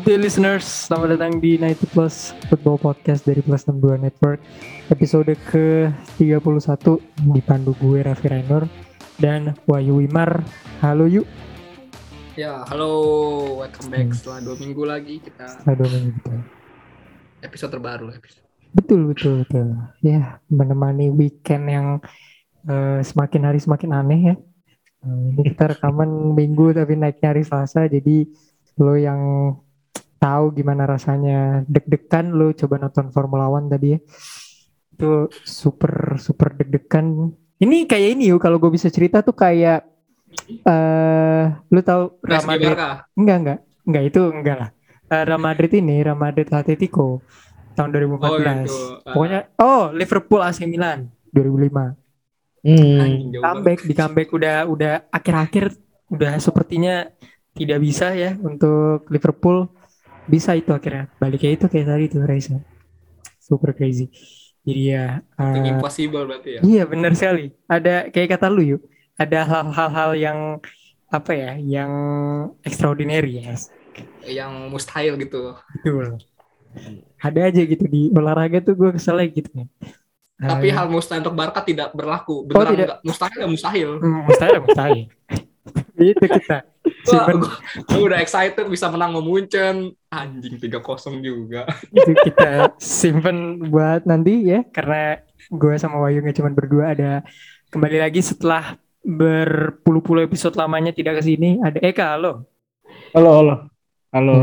Good day listeners, selamat datang di 90 Plus Football Podcast dari Plus 62 Network. Episode ke-31 dipandu gue Raffi Rainur dan Wahyu Wimar. Halo yuk. Ya, halo, welcome back Hmm. setelah dua minggu lagi kita Aduh gitu episode terbaru episode. Betul betul betul. Ya menemani weekend yang eh, semakin hari semakin aneh ya. Eh, Ini kita rekaman minggu tapi naiknya hari Selasa Jadi lo yang tahu gimana rasanya deg-degan lo coba nonton Formula One tadi ya itu super super deg-degan ini kayak ini yuk kalau gue bisa cerita tuh kayak eh lu tahu Real Madrid Barca. enggak enggak enggak itu enggak lah Eh, Real Madrid ini Real Madrid Atletico tahun 2014 Oh, gitu. Ah. pokoknya oh Liverpool AC Milan 2005 Hmm. Comeback di comeback udah udah akhir-akhir udah sepertinya tidak bisa ya untuk Liverpool bisa itu akhirnya balik kayak itu kayak tadi tuh Raisa super crazy jadi ya eh, impossible berarti ya. iya benar sekali ada kayak kata lu yuk ada hal-hal yang apa ya yang extraordinary ya Yang mustahil gitu. betul ada aja gitu di olahraga tuh gue kesel gitu Tapi Eh, hal mustahil untuk Barca tidak berlaku. Beneran tidak. enggak? Mustahil ya mustahil. mustahil mustahil itu kita Wah, simpen gua, gua udah excited bisa menang sama Munchen. Anjing 3-0 juga. itu kita simpen buat nanti ya karena gue sama Wayu nggak cuma berdua ada kembali lagi setelah berpuluh-puluh episode lamanya tidak ke sini ada Eka halo Halo, halo. Halo.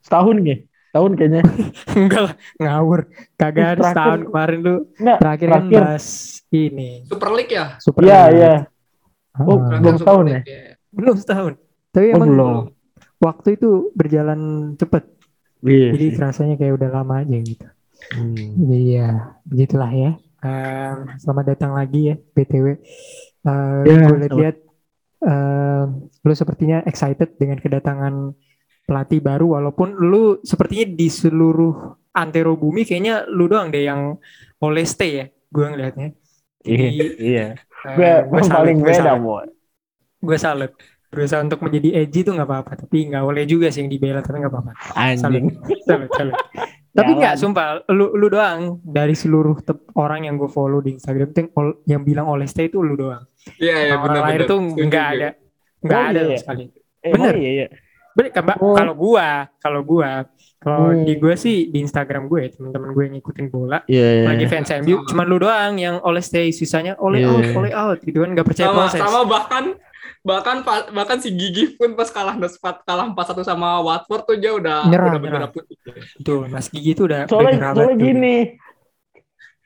Setahun nih. Setahun kayaknya. enggak lah ngawur kagak setahun kemarin lu Enggak, terakhir kan terakhir. bahas ini Super League ya? Super Iya, League. iya. Ah, Oh, Terakhir belum setahun ya. belum setahun tapi Oh, emang belum. waktu itu berjalan cepet Iya. jadi sih. rasanya kayak udah lama aja gitu Hmm. Jadi ya begitulah ya. Ehm, selamat datang lagi ya BTW. Ehm, Ya, gue selamat. lihat ehm, lu sepertinya excited dengan kedatangan pelatih baru walaupun lu sepertinya di seluruh antero bumi kayaknya lu doang deh yang oleh stay ya. Gue ngelihatnya. Iya. Jadi Iya. Eh, Gue gue salut, paling gue beda, salut. Mo. Gue salut. Berusaha untuk menjadi edgy tuh nggak apa-apa, tapi nggak oleh juga sih yang dibela, tapi nggak apa-apa. Anjing. Salut, salut. Tapi nggak, sumpah, lu lu doang dari seluruh orang yang gue follow di Instagram tuh yang, ol- yang bilang oleh stay itu lu doang. Iya, iya orang lain tuh nggak ada, nggak Oh, ada iya, iya. sekali. Eh, Bener. emang Iya, iya. Bener kan? Oh. Kalau gua, kalau gua, kalau Hmm. di gua sih di Instagram gue, teman-teman gue yang ngikutin bola, Iya, iya. lagi fans MU, cuman lu doang yang oleh stay, sisanya oleh Iya. out, oleh out, gitu kan nggak percaya sama proses. sama bahkan bahkan bahkan si Gigi pun pas kalah kalah 4-1 sama Watford tuh dia udah Nyerah, udah nyerah. putih. Tuh, Mas Gigi tuh udah Soalnya, soalnya gini.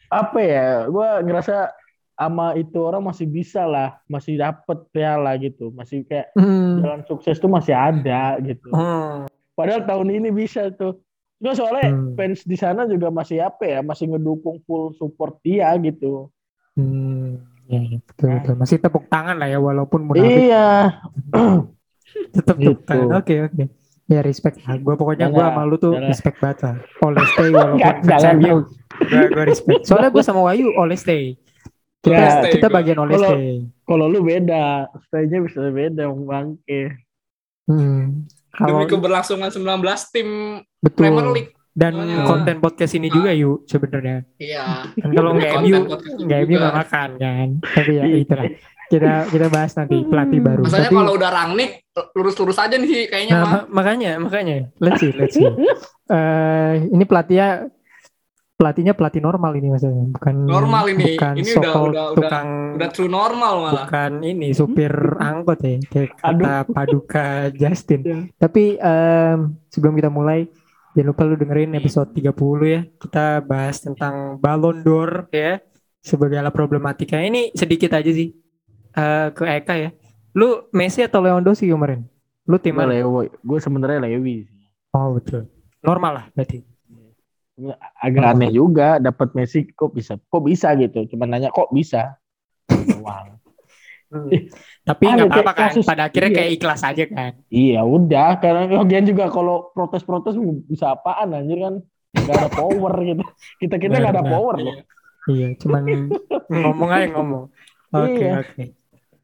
Apa ya? Gue ngerasa sama itu orang masih bisa lah, masih dapet piala gitu, masih kayak Hmm. jalan sukses tuh masih ada gitu. Hmm. Padahal tahun ini bisa tuh. Nggak soalnya Hmm. fans di sana juga masih apa ya, masih ngedukung full support dia gitu. Hmm, ya, betul betul. Masih tepuk tangan lah ya walaupun munafik Iya. tetap Gitu. tepuk tangan. Oke oke. Ya respect lah. Gue pokoknya gue Jangan, sama lu tuh jangan. respect banget lah. Oleh stay walaupun jangan dong. gue gue respect. Soalnya gue sama Wahyu oleh stay. Kita Ya, stay kita gua. bagian oleh Kalau- stay. Kalau lu beda, style-nya bisa beda bangke. Hmm. Kalau Demi keberlangsungan 19 tim betul. Premier League. Dan Makanya- konten podcast ini juga yuk sebenarnya. Iya. Kan kalau nggak MU nggak MU nggak makan kan. Tapi ya itulah. Kita kita bahas nanti pelatih baru. Masalahnya Tapi- kalau udah rangnick lurus-lurus aja nih kayaknya Nah, mah. ma- makanya, makanya, let's see, let's see. Eh, ini pelatihnya, pelatihnya pelatih normal ini maksudnya, bukan Normal ini. bukan Ini udah- udah- udah- tukang, Udah true normal malah. bukan ini supir angkot ya, kayak kata Paduka Justin. Ya. Tapi em, sebelum kita mulai, jangan lupa lu dengerin episode 30 ya. Kita bahas tentang Ballon d'Or ya, sebagai alat problematika. Ini sedikit aja sih eh, ke Eka ya. Lu Messi atau Lewandowski kemarin? Lu tim Gue mana? Lewi, gue sebenarnya Lewi sih. Oh betul. Normal lah berarti. Agak Oh. aneh juga dapat Messi kok bisa, kok bisa gitu. Cuman nanya kok bisa. Doang. Tapi Ada nggak apa-apa kan. kasus- Pada akhirnya iya. kayak ikhlas aja kan. iya udah, karena lagian juga kalau protes-protes bisa apaan anjir kan. Gak ada power gitu. Kita kita gak ada power loh. Iya, cuman ngomong aja ngomong. Oke Iya. oke.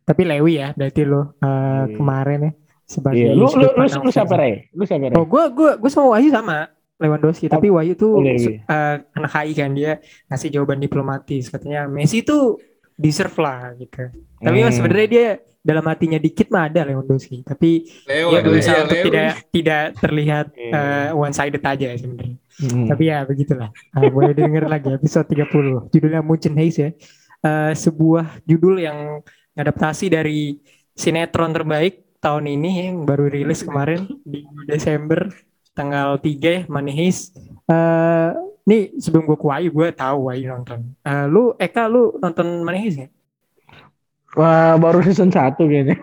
Tapi Lewi ya, berarti lo eh, Iya. kemarin ya. sebagai Iya. Lu lu lu, lu siapa. Ray? Lu siapa Ray? Oh, gue gue gue sama Wahyu sama Lewandowski, tapi Wahyu tuh oke. eh, anak HI kan dia ngasih jawaban diplomatis, katanya Messi tuh deserve lah gitu. Tapi Hmm. mas sebenarnya dia dalam hatinya dikit mah ada Lewandowski, tapi Leo, dia Leo, berusaha Leo. untuk tidak tidak terlihat Iya. one sided aja sebenarnya. Hmm. Tapi ya begitulah. Ah, boleh denger lagi episode 30. Judulnya Munchen Heist ya. Eh, sebuah judul yang adaptasi dari sinetron terbaik tahun ini yang baru rilis kemarin di Desember tanggal 3 ya, Money Heist. Eh, nih sebelum gue ke Wayu, gue tahu Wayu nonton. Eh, lu Eka lu nonton Money Heist nggak? Wah, baru season 1 kayaknya.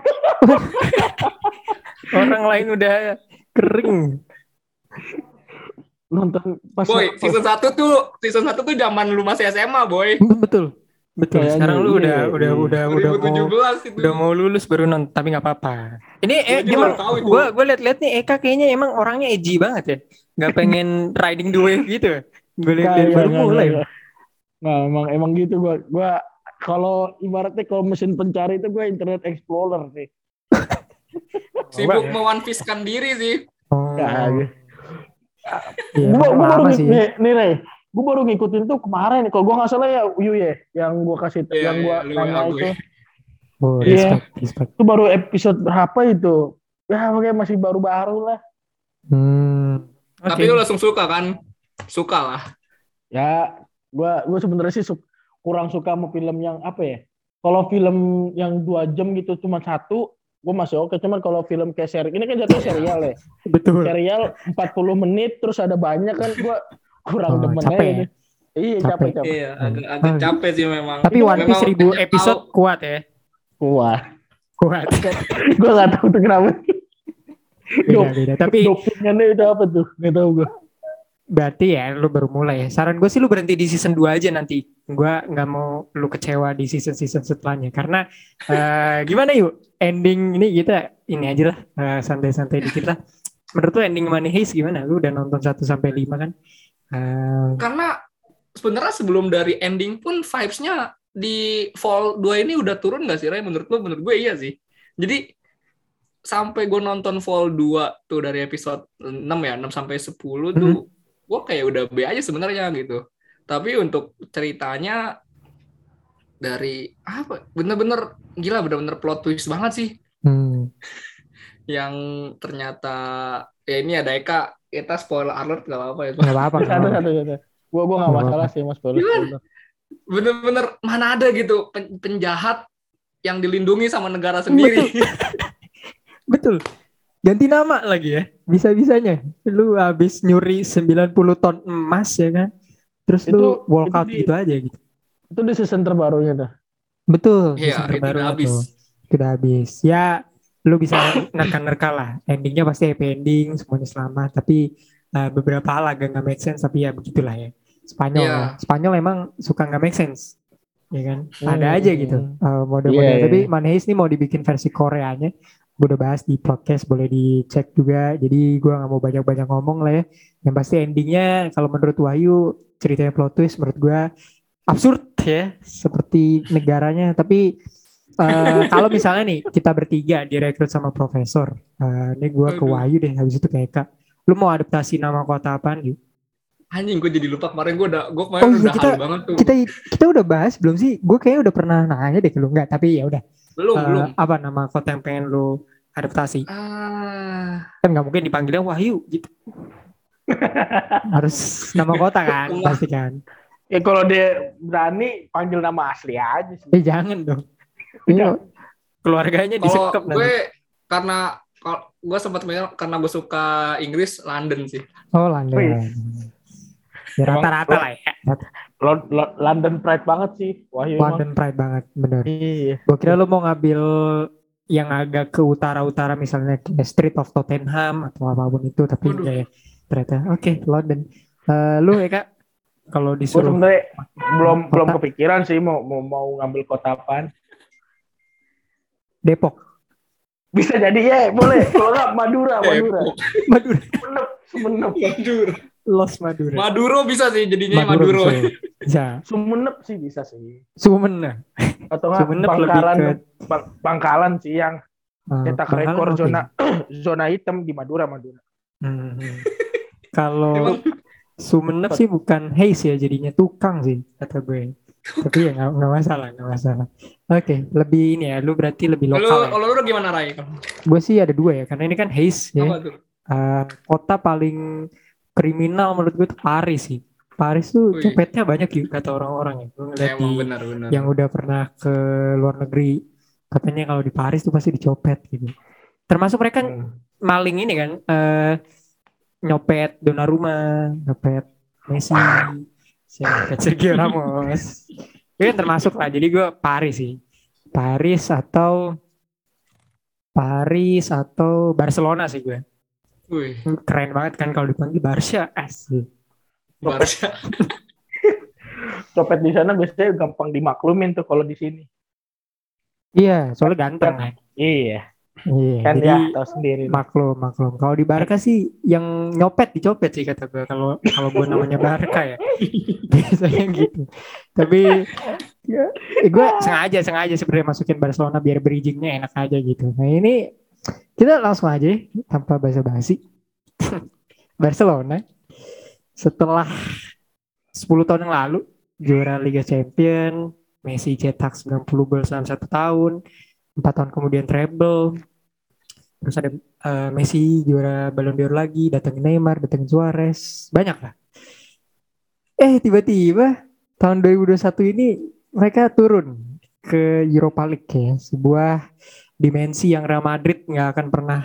Orang lain udah kering. Nonton pas Boy, season 1 tuh season 1 tuh zaman lu masih SMA, boy. Betul. Betul. Kayaknya Sekarang lu iya, udah iya. udah udah udah mau 2017 itu. udah mau lulus baru nonton tapi nggak apa-apa. Ini eh, emang gue gue liat-liat nih Eka kayaknya emang orangnya edgy banget ya. Nggak pengen riding the wave gitu. Gue liat dari baru mulai. Nah, emang emang gitu. Gua gua kalau ibaratnya kalau mesin pencari itu gue internet explorer sih. Sibuk mewanfiskan diri sih. oh, iya, gua, gua baru sih. nih, nih Gua baru ngikutin tuh kemarin kalau gua nggak salah ya Uyu ya yang gua kasih Iya, yang gua lu tanya WA itu gue. oh, Iya. respect, respect. itu baru episode berapa itu ya pokoknya masih baru-baru lah Hmm, Tapi oke. lu langsung suka kan? Suka lah. ya gua gua sebenarnya sih su- kurang suka sama film yang apa ya kalau film yang dua jam gitu cuma satu gua masih oke cuman kalau film kayak seri ini kan jatuh serial ya betul serial 40 menit terus ada banyak kan gua kurang Oh, demen capek aja ya? iya Capek. capek Iya, agak agak Ah. capek sih memang. tapi One Piece seribu episode kuat ya? Wah kuat. Gua nggak tahu tuh kenapa. Beda beda. Tapi dopingannya itu apa tuh? Nggak tahu gua. Berarti ya lu baru mulai. Ya saran gue sih lu berhenti di season 2 aja nanti. Gue nggak mau lu kecewa di season season setelahnya. Karena eh, gimana yuk? Ending ini kita ini aja lah. Eh, santai-santai dikit lah. Menurut lu ending Money Heist gimana? Lu udah nonton 1 sampai 5 kan Eh, karena sebenarnya sebelum dari ending pun vibes-nya di Fall 2 ini udah turun gak sih Ray? Menurut lu? Menurut gue iya sih. Jadi sampai gue nonton Fall 2 tuh dari episode 6 ya, 6 sampai 10 tuh gue kayak udah B aja sebenarnya gitu. Tapi untuk ceritanya dari apa? Bener-bener gila, bener-bener plot twist banget sih. hmm, Yang ternyata ya ini ada Eka, kita spoiler alert gak apa-apa ya. nggak apa-apa satu satu satu gua gua nggak Nggak masalah sih mas spoiler. Bener-bener mana ada gitu pen- penjahat yang dilindungi sama negara sendiri. betul. Ganti nama lagi ya. Bisa-bisanya. Lu habis nyuri 90 ton emas ya kan? Terus lu Itu- walk itu out di- gitu aja gitu. Itu di season terbarunya tuh betul Iya, season itu terbaru udah habis. Itu udah habis. Ya lu bisa nerka-nerka lah endingnya pasti happy ending semuanya selamat tapi uh, beberapa hal agak nggak make sense tapi ya begitulah ya Spanyol Iya. ya. Spanyol emang suka nggak make sense ya kan Hmm. ada aja gitu uh, model-model Iya, iya. tapi Maneis ini mau dibikin versi Koreanya gue udah bahas di podcast boleh dicek juga jadi gue nggak mau banyak-banyak ngomong lah ya yang pasti endingnya kalau menurut Wahyu ceritanya plot twist menurut gue absurd ya seperti negaranya tapi eh, kalau misalnya nih kita bertiga direkrut sama profesor eh, ini gue ke. Wahyu deh habis itu ke Eka. Lu mau adaptasi nama kota apaan yuk Anjing gue jadi lupa. Kemarin gue udah gue kemarin Oh, udah kita- halu banget tuh. kita kita udah bahas belum sih? Gue kayaknya udah pernah nanya deh ke lu. Nggak tapi ya udah. Belum Eh, belum. apa nama kota yang pengen lu adaptasi? Ah, kan nggak mungkin dipanggilnya Wahyu gitu. Harus nama kota kan pasti kan. Ya kalau dia berani panggil nama asli aja sih. Eh jangan dong Iya, keluarganya disekap gue nanti. karena kalau gue sempat bilang karena gue suka Inggris London sih. oh London. Ya, rata-rata lah ya. Lo- lo- London Pride banget sih Wahyu emang. London Pride banget bener. Iya. Gue kira lu mau ngambil yang agak ke utara-utara misalnya kayak Street of Tottenham atau apa pun itu tapi Waduh. ya ternyata oke London. Eh, lu ya kak? Kalau gue disuruh sebenarnya belum belum kepikiran sih mau mau mau ngambil kota apaan Depok bisa jadi ya boleh kalau nggak Madura Madura. Madura Sumenep Sumenep Madura. Los Madura Maduro bisa sih jadinya Maduro. bisa. bisa Sumenep sih bisa sih Sumen nah. atau nggak Sumenep Bangkalan ke Bang- Bangkalan sih yang Uh, Cetak rekor ya? zona zona hitam di Madura Madura. Hmm. Kalau Sumenep sih bukan Hayes ya jadinya tukang sih kata gue. Tapi ya nggak nggak masalah nggak masalah. Oke lebih ini ya lu berarti lebih lokal. Ya. kalau lu gimana Ray? Gue sih ada dua ya karena ini kan Hayes ya. Eh, kota paling kriminal menurut gue tuh Paris sih. Paris tuh Wih. copetnya banyak gitu kata orang-orang ya. Gue ngeliat Emang di benar benar. yang udah pernah ke luar negeri katanya kalau di Paris tuh pasti dicopet gitu. Termasuk mereka Hmm. maling ini kan eh nyopet Donnarumma, nyopet Messi, Sergio Ramos. Kan termasuk lah. Jadi gue Paris sih. Paris atau Paris atau Barcelona sih gue. Wih, Keren banget kan kalau dipanggil Barca asli. Barca. Copet di sana biasanya gampang dimaklumin tuh kalau di sini. Iya, soalnya ganteng. Iya, Iya, kan ya tahu sendiri. maklum maklum. Kalau di Barca sih yang nyopet dicopet sih kata gue. Kalau kalau gue namanya Barca ya biasanya gitu. Tapi ya, gue sengaja sengaja sebenarnya masukin Barcelona biar bridgingnya enak aja gitu. Nah ini kita langsung aja ya, tanpa basa-basi. Barcelona setelah 10 tahun yang lalu juara Liga Champion, Messi cetak 90 gol dalam satu tahun, empat tahun kemudian treble, terus ada eh, Messi juara Ballon d'Or lagi, datangin Neymar, datangin Suarez, banyak lah. Eh tiba-tiba tahun 2021 ini mereka turun ke Europa League ya, sebuah dimensi yang Real Madrid nggak akan pernah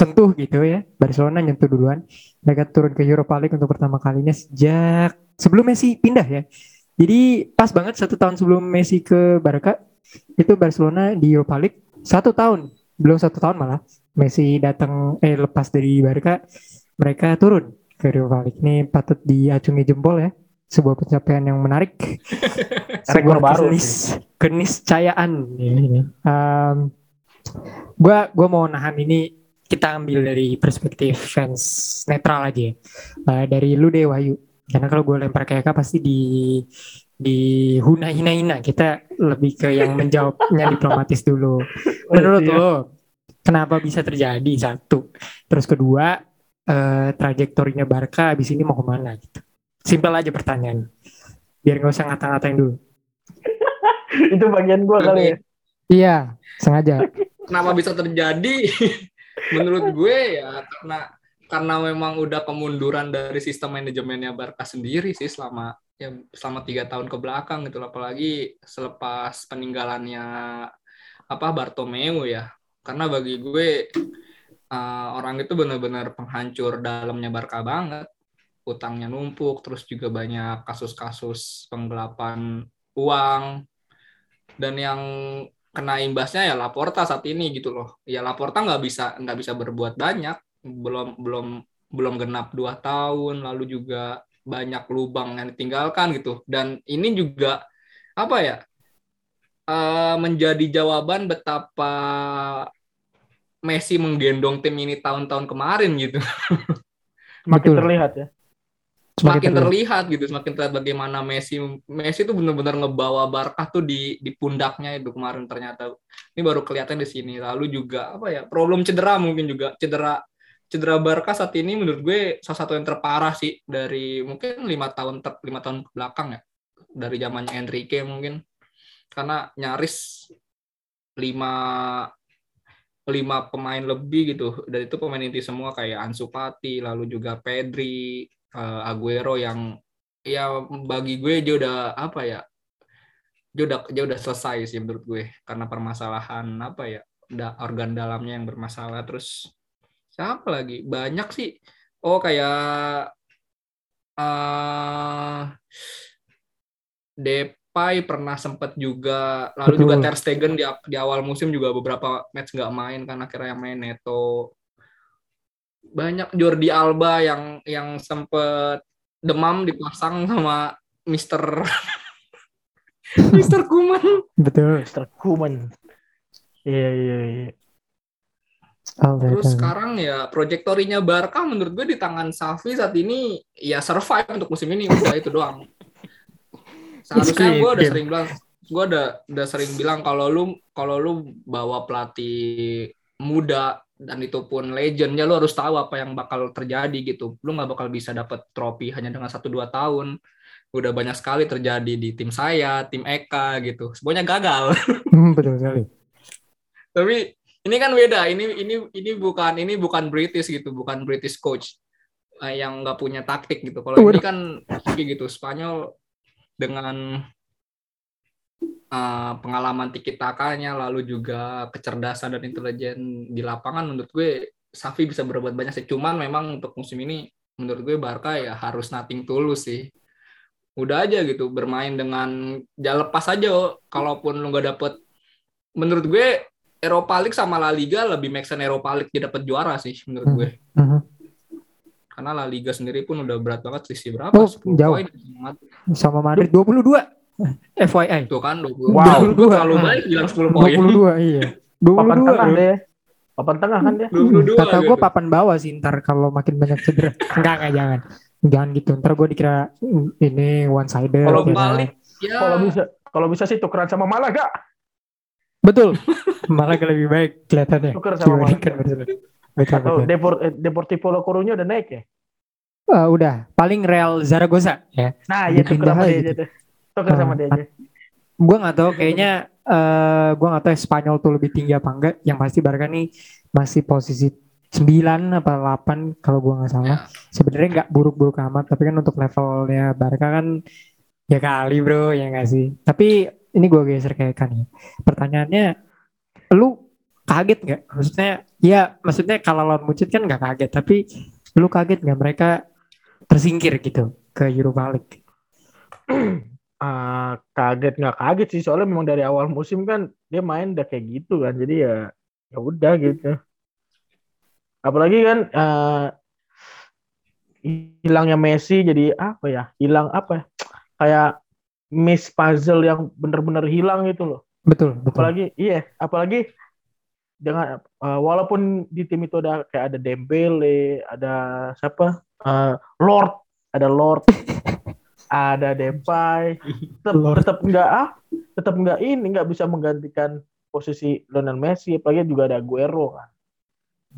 sentuh gitu ya. Barcelona nyentuh duluan. Mereka turun ke Europa League untuk pertama kalinya sejak sebelum Messi pindah ya. Jadi pas banget satu tahun sebelum Messi ke Barca itu Barcelona di Europa League satu tahun belum satu tahun malah Messi datang eh lepas dari Barca mereka turun ke Europa League ini patut diacungi jempol ya sebuah pencapaian yang menarik. Rekor baru. kenis, keniscayaan. Ini Em, gua gua mau nahan ini kita ambil dari perspektif fans netral aja ya. Eh, dari lu deh Wahyu. Karena kalau gue lempar ke Eka pasti di di huna hina hina kita lebih ke yang menjawabnya diplomatis dulu. Menurut Iya. lo kenapa bisa terjadi? Satu. Terus kedua eh, trajektorinya Barca abis ini mau ke mana gitu? Simpel aja pertanyaan. Biar nggak usah ngata-ngatain dulu. Itu bagian gua kali ya. iya sengaja. Kenapa bisa terjadi? Menurut gue ya karena karena memang udah kemunduran dari sistem manajemennya Barca sendiri sih selama ya selama tiga tahun ke belakang gitu apalagi selepas peninggalannya apa Bartomeu ya. Karena bagi gue eh, orang itu benar-benar penghancur dalamnya Barca banget. Utangnya numpuk terus juga banyak kasus-kasus penggelapan uang. Dan yang kena imbasnya ya Laporta saat ini gitu loh. Ya Laporta nggak bisa nggak bisa berbuat banyak. Belum belum belum genap dua tahun. Lalu juga banyak lubang yang ditinggalkan gitu dan ini juga apa ya eh, menjadi jawaban betapa Messi menggendong tim ini tahun-tahun kemarin gitu Makin Betul. terlihat ya. semakin terlihat. terlihat gitu semakin terlihat bagaimana Messi Messi tuh benar-benar ngebawa Barca tuh di di pundaknya itu kemarin ternyata ini baru kelihatan di sini lalu juga apa ya problem cedera mungkin juga cedera cedera Barca saat ini menurut gue salah satu yang terparah sih dari mungkin lima tahun ter, lima tahun belakang ya. Dari zamannya Enrique mungkin. Karena nyaris lima lima pemain lebih gitu. Dan itu pemain inti semua kayak Ansu Fati lalu juga Pedri eh, Aguero yang ya bagi gue dia udah apa ya? Dia udah dia udah selesai sih menurut gue. Karena permasalahan apa ya? Organ dalamnya yang bermasalah. Terus siapa lagi banyak sih oh kayak eh Depay pernah sempat juga lalu Betul. juga Ter Stegen di, di awal musim juga beberapa match nggak main karena akhirnya yang main Neto banyak Jordi Alba yang yang sempet demam dipasang sama Mister Mister Kuman betul Mr. Kuman. Iya iya iya. Alright, Terus sekarang ya trajektorinya Barca menurut gue di tangan Xavi saat ini ya survive untuk musim ini udah itu doang. Seharusnya gue udah sering bilang gue udah udah sering bilang kalau lu kalau lu bawa pelatih muda dan itu pun legend ya lu harus tahu apa yang bakal terjadi gitu. Lu nggak bakal bisa dapat trofi hanya dengan satu dua tahun. Udah banyak sekali terjadi di tim saya tim Eka gitu. Semuanya gagal. Hmm, betul sekali. tapi ini kan beda. Ini ini ini bukan ini bukan British gitu. Bukan British coach eh, yang nggak punya taktik gitu. Kalau ini kan kayak gitu. Spanyol dengan eh, pengalaman tiki takanya lalu juga kecerdasan dan intelijen di lapangan menurut gue Safi bisa berbuat banyak sih. Cuman memang untuk musim ini menurut gue Barca ya harus nating tulus sih. Udah aja gitu bermain dengan ya lepas aja. Kalaupun lu nggak dapet menurut gue Eropa League sama La Liga lebih make sense Eropa League dia dapat juara sih menurut Hmm. gue Mhm. karena La Liga sendiri pun udah berat banget selisih berapa Oh, 10 jauh. poin Sama Madrid 22. FYI. itu kan 20 Wow. gue terlalu Hmm. baik bilang 10 poin 22 iya. Papan 22. tengah bro. deh. Papan tengah kan dia. 22 Kata gue gitu. papan bawah sih ntar kalau makin banyak cedera. enggak enggak jangan. Jangan gitu. Ntar gue dikira mm, ini one sided. kalau balik ya Kalau bisa kalau bisa sih tukeran sama Malaga. Betul. Malah lebih baik kelihatannya. Tuker sama dibandingkan Barcelona. Betul, Atau betul. Depor, eh, Deportivo La Coruña udah naik ya? Eh, udah paling Real Zaragoza ya. Nah, ya tuker Dipindah sama aja dia gitu. aja tuh. Tuker sama Ah, dia aja. Gue nggak tahu kayaknya eh gue nggak tahu Spanyol tuh lebih tinggi apa enggak. Yang pasti Barca nih masih posisi 9 apa 8 kalau gue nggak salah. Ya. Sebenarnya nggak buruk-buruk amat, tapi kan untuk levelnya Barca kan ya kali bro ya nggak sih. Tapi ini gue geser ke Eka nih. Pertanyaannya, lu kaget nggak? Maksudnya, ya maksudnya kalau lawan Mucit kan nggak kaget, tapi lu kaget nggak mereka tersingkir gitu ke Europa League? Ah, kaget nggak kaget sih soalnya memang dari awal musim kan dia main udah kayak gitu kan jadi ya ya udah gitu apalagi kan eh, hilangnya Messi jadi apa ya hilang apa ya? kayak miss puzzle yang bener-bener hilang gitu loh. Betul, betul. apalagi iya apalagi dengan eh, walaupun di tim itu ada kayak ada Dembele ada siapa? Eh, Lord ada Lord ada Depay. Tetap enggak ah tetap enggak ini enggak bisa menggantikan posisi Lionel Messi apalagi juga ada Aguero kan.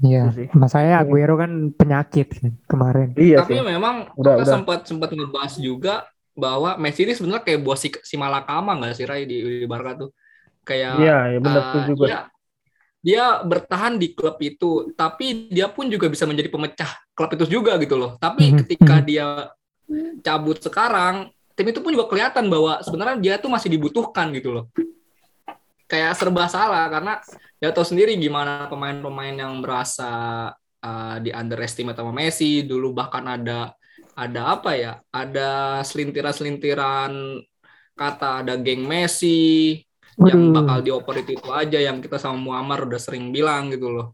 Iya, Itu mas saya Aguero kan penyakit kemarin. iya tapi sih. memang Udah, kita udah. sempat sempat ngebahas juga bahwa Messi ini sebenarnya kayak bos si, si Malakama nggak sih Ray di, di Barca tuh? Kayak iya iya benar eh, tuh juga dia, dia bertahan di klub itu tapi dia pun juga bisa menjadi pemecah klub itu juga gitu loh. Tapi Mhm, ketika mhm. dia cabut sekarang tim itu pun juga kelihatan bahwa sebenarnya dia tuh masih dibutuhkan gitu loh. Kayak serba salah karena ya tahu sendiri gimana pemain-pemain yang merasa uh, di underestimate sama Messi. Dulu bahkan ada ada apa ya ada selintiran-selintiran kata ada geng Messi yang Waduh. bakal dioper itu itu aja yang kita sama Muammar udah sering bilang gitu loh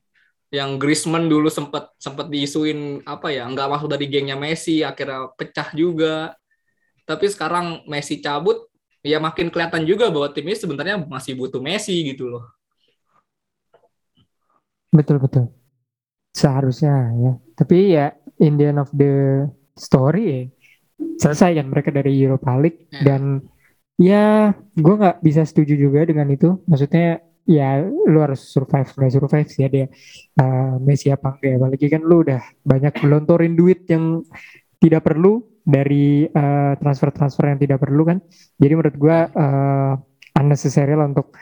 yang Griezmann dulu sempet sempet diisuin apa ya nggak masuk dari gengnya Messi akhirnya pecah juga tapi sekarang Messi cabut ya makin kelihatan juga bahwa tim ini sebenarnya masih butuh Messi gitu loh Betul betul. Seharusnya ya. Tapi ya in the end of the story ya selesai kan mereka dari Europa League Ya. dan ya gue nggak bisa setuju juga dengan itu. Maksudnya ya lu harus survive nggak survive sih ada uh, Messi apa enggak. Apalagi kan lu udah banyak gelontorin duit yang tidak perlu dari uh, transfer-transfer yang tidak perlu kan. Jadi menurut gue uh, unnecessary lah untuk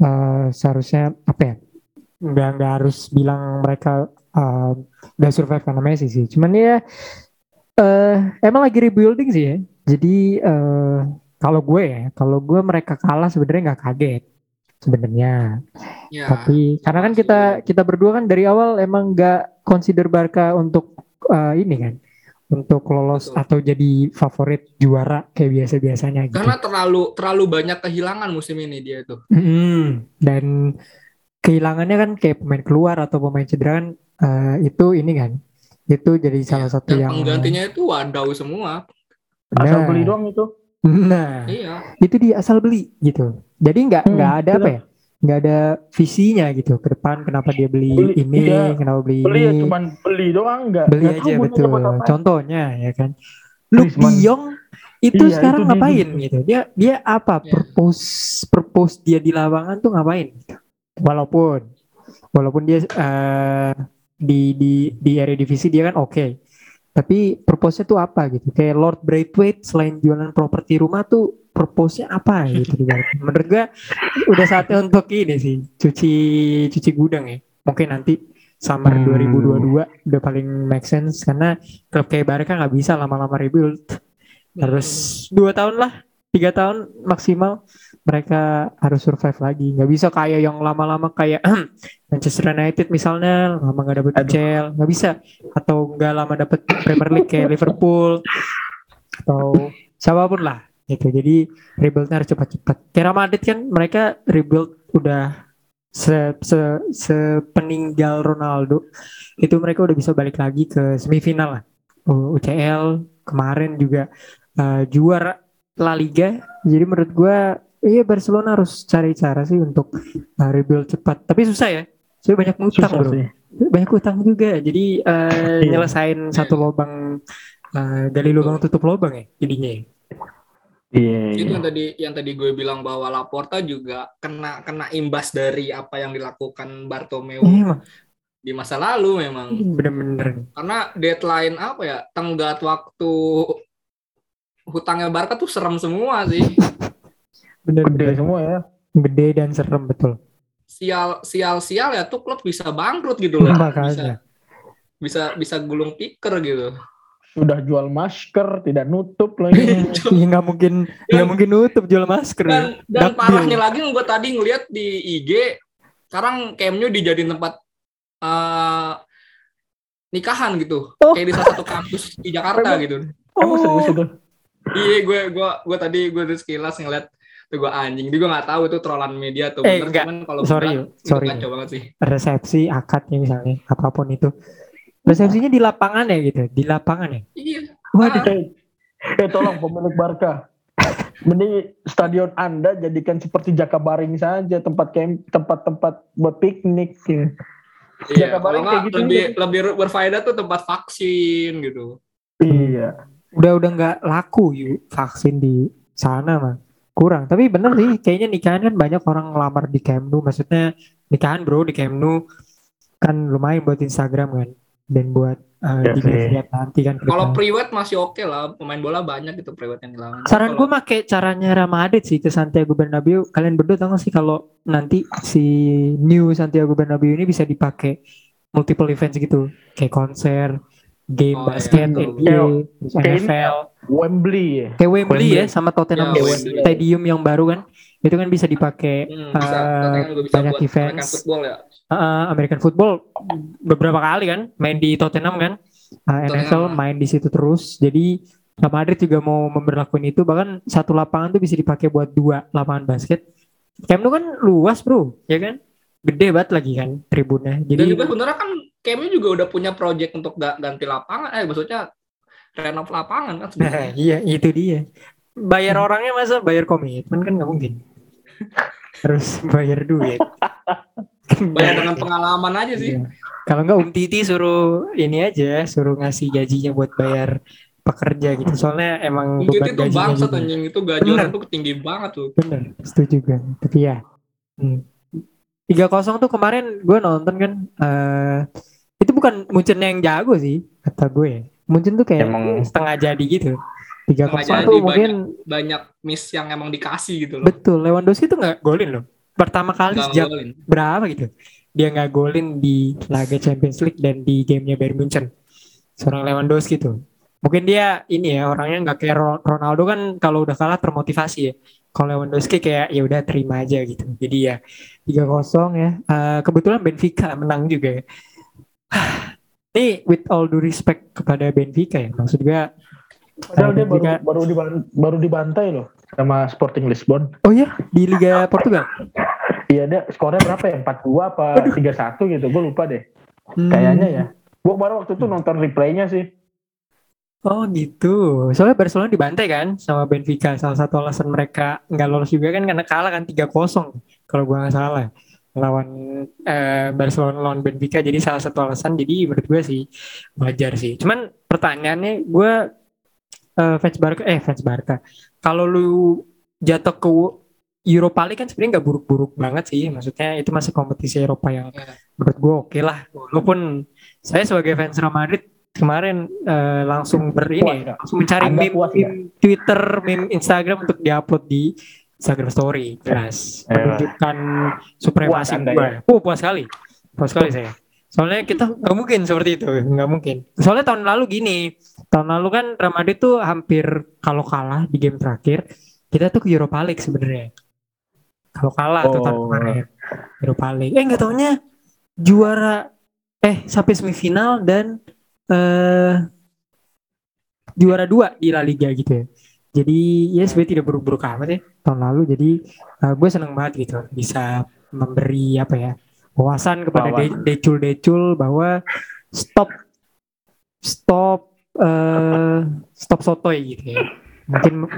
uh, seharusnya apa ya nggak nggak harus bilang mereka uh, udah survive karena Messi sih. Cuman ya eh emang lagi rebuilding sih ya. Jadi eh kalau gue ya, kalau gue mereka kalah sebenarnya nggak kaget sebenarnya. ya Tapi karena kan kita kita berdua kan dari awal emang nggak consider Barca untuk eh, ini kan, untuk lolos Betul. atau jadi favorit juara kayak biasa-biasanya gitu. karena terlalu terlalu banyak kehilangan musim ini dia tuh Mm, dan kehilangannya kan kayak pemain keluar atau pemain cedera kan eh, itu ini kan itu jadi salah satu dan yang penggantinya itu wadau semua asal Nah, beli doang itu nah iya itu di asal beli gitu jadi nggak Hmm, nggak ada apa benar. ya nggak ada visinya gitu ke depan kenapa dia beli, Beli, ini iya. kenapa beli, beli ya ini cuman beli doang enggak beli Nggak tahu aja betul apa. contohnya ya kan Luke Griezmann. De Jong itu Iya, sekarang itu dia ngapain gitu. gitu dia dia apa Iya. purpose purpose dia di lapangan tuh ngapain gitu. walaupun walaupun dia eh, di di di area divisi dia kan oke. Tapi purpose-nya tuh apa gitu? Kayak Lord Braithwaite selain jualan properti rumah tuh purpose-nya apa gitu? Menurut gua udah saatnya untuk ini sih cuci cuci gudang ya. Mungkin nanti summer Hmm. 2022 udah paling make sense karena klub kayak Barca nggak bisa lama-lama rebuild. Harus dua tahun lah tiga tahun maksimal mereka harus survive lagi. Nggak bisa kayak yang lama-lama kayak Manchester United misalnya lama nggak dapet. UCL nggak bisa. Atau nggak lama dapet Premier League kayak Liverpool. Atau siapa pun lah gitu. Jadi rebuildnya harus cepat-cepat. Kayak Real Madrid kan mereka rebuild udah se, se, sepeninggal Ronaldo. Itu mereka udah bisa balik lagi ke semifinal lah. UCL kemarin juga uh, juara La Liga jadi menurut gua iya Barcelona harus cari cara sih untuk uh, rebuild cepat tapi susah ya soalnya banyak ngutang Susah bro sih. banyak utang juga jadi uh, Iya. nyelesain satu lubang uh, gali lubang tutup lubang ya jadinya ya. Iya, itu iya. yang tadi yang tadi gue bilang bahwa Laporta juga kena kena imbas dari apa yang dilakukan Bartomeu Iya, emang. di masa lalu memang bener-bener karena deadline apa ya tenggat waktu hutangnya Barca tuh serem semua sih Gede bener-bener semua ya. gede dan serem betul sial sial sial ya tuh klub bisa bangkrut gitu loh bisa makanya bisa bisa gulung tikar gitu Sudah jual masker, tidak nutup lagi. Iya nggak mungkin nggak mungkin nutup jual masker ya. dan dan parahnya lagi gue tadi ngeliat di IG sekarang Camp Nou dijadiin tempat eh, nikahan gitu Oh. kayak di salah satu kampus di Jakarta Emang- gitu Emang serius itu? Iya gue gue gue tadi gue udah sekilas ngeliat tuh gue anjing dia gue nggak tahu itu trollan media tuh Eh, bener enggak. cuman kalau Sorry, beneran, itu sorry. kacau banget sih resepsi akadnya misalnya apa pun itu resepsinya di lapangan ya gitu di lapangan ya iya waduh Eh, eh tolong pemilik Barca. Mending stadion Anda jadikan seperti Jakabaring saja tempat camp tempat-tempat buat piknik. ya. iya kalau kayak nggak gitu lebih lebih berfaedah tuh tempat vaksin gitu Iya. Udah udah nggak laku yuk vaksin di sana mah. Kurang. Tapi bener sih kayaknya nikahan kan banyak orang ngelamar di Camp Nou. Maksudnya nikahan bro di Camp Nou. Kan lumayan buat Instagram kan. Dan buat uh, Ya dilihat nanti kan kalau priwet masih oke lah. Pemain bola banyak gitu priwet yang dilawan. Saran gue make caranya Real Madrid sih ke Santiago Bernabeu. Kalian berdua tahu gak sih kalau nanti si new Santiago Bernabeu ini bisa dipakai multiple events gitu, kayak konser, game Oh, iya, basket, betul. NBA, NFL, Wembley ya. kayak Wembley, Wembley. ya sama Tottenham Ya, Wembley. Stadium yang baru kan, itu kan bisa dipakai Hmm, bisa, eh, bisa banyak buat events. American football ya. uh, American football beberapa kali kan main di Tottenham kan, Uh, NFL Tottenham. main di situ terus, jadi Real Madrid juga mau memperlakukan itu bahkan satu lapangan tuh bisa dipakai buat dua lapangan basket. Camp Nou kan luas bro, ya kan? Gede banget lagi kan tribunnya. Dan Jadi juga sebenarnya kan KMU juga udah punya project untuk ga- ganti lapangan, eh maksudnya renov lapangan kan nah, sebenarnya. iya itu dia. Bayar orangnya masa bayar komitmen kan nggak mungkin. Harus bayar duit. Banyak dengan pengalaman aja sih. Iya. Kalau nggak Om Titi suruh ini aja, suruh ngasih gajinya buat bayar pekerja gitu. Soalnya emang beban itu gajinya bangsa juga. anjing itu gaji Bener. orang tuh tinggi banget tuh. Bener, setuju gue. Tapi ya, hmm. 3-0 tuh kemarin gue nonton kan, eh itu bukan Munchen yang jago sih, kata gue. Munchen tuh kayak Emang- setengah jadi gitu. 3-0 Setengah tuh jadi, mungkin Banyak miss yang emang dikasih gitu loh. betul. Lewandowski tuh nggak golin loh. Pertama kali Nggak sejak ngegolin. berapa gitu. Dia nggak golin di laga Champions League dan di gamenya Bayern Munchen. Seorang Lewandowski tuh. Mungkin dia ini ya orangnya nggak kayak Ro- Ronaldo kan kalau udah kalah termotivasi ya. Kalau Lewandowski kayak ya udah terima aja gitu. Jadi ya 3-0 ya. Eh, kebetulan Benfica menang juga ya. Ini with all due respect kepada Benfica ya. Maksud gue Padahal dia baru, Benfica- baru, diban- baru dibantai loh sama Sporting Lisbon. Oh ya di Liga Portugal. Iya dia skornya berapa ya? 4-2 apa 3-1 gitu. Gue lupa deh. Hmm. Kayaknya ya. Gue baru waktu itu nonton replaynya sih. Oh gitu. Soalnya Barcelona dibantai kan sama Benfica. Salah satu alasan mereka nggak lolos juga kan karena kalah kan 3-0 kalau gua nggak salah. Lawan eh, Barcelona lawan Benfica jadi salah satu alasan. Jadi menurut gue sih wajar sih. Cuman pertanyaannya gue eh, fans Barca eh fans Barca. Kalau lu jatuh ke Europa League kan sebenarnya nggak buruk-buruk banget sih. Maksudnya itu masih kompetisi Eropa yang Iya. menurut gue oke lah. Walaupun saya sebagai fans Real Madrid kemarin eh, langsung ber ini Puas langsung mencari Anda meme, puas meme Twitter, meme Instagram untuk diupload di Instagram Story. Jelas Eh, menunjukkan supremasi gue. ya? Oh puas sekali, puas sekali saya. Soalnya kita nggak mungkin seperti itu, nggak mungkin. Soalnya tahun lalu gini, tahun lalu kan Real Madrid tuh hampir kalau kalah di game terakhir, kita tuh ke Europa League sebenarnya. Kalau kalah tuh tahun Oh. kemarin Europa League. Eh nggak taunya juara eh sampai semifinal dan eh juara dua di La Liga gitu ya. Jadi ya sebenarnya tidak buruk-buruk amat ya tahun lalu. Jadi gue seneng banget gitu bisa memberi apa ya wawasan kepada de- decul-decul bahwa stop stop eh stop sotoy gitu ya. Mungkin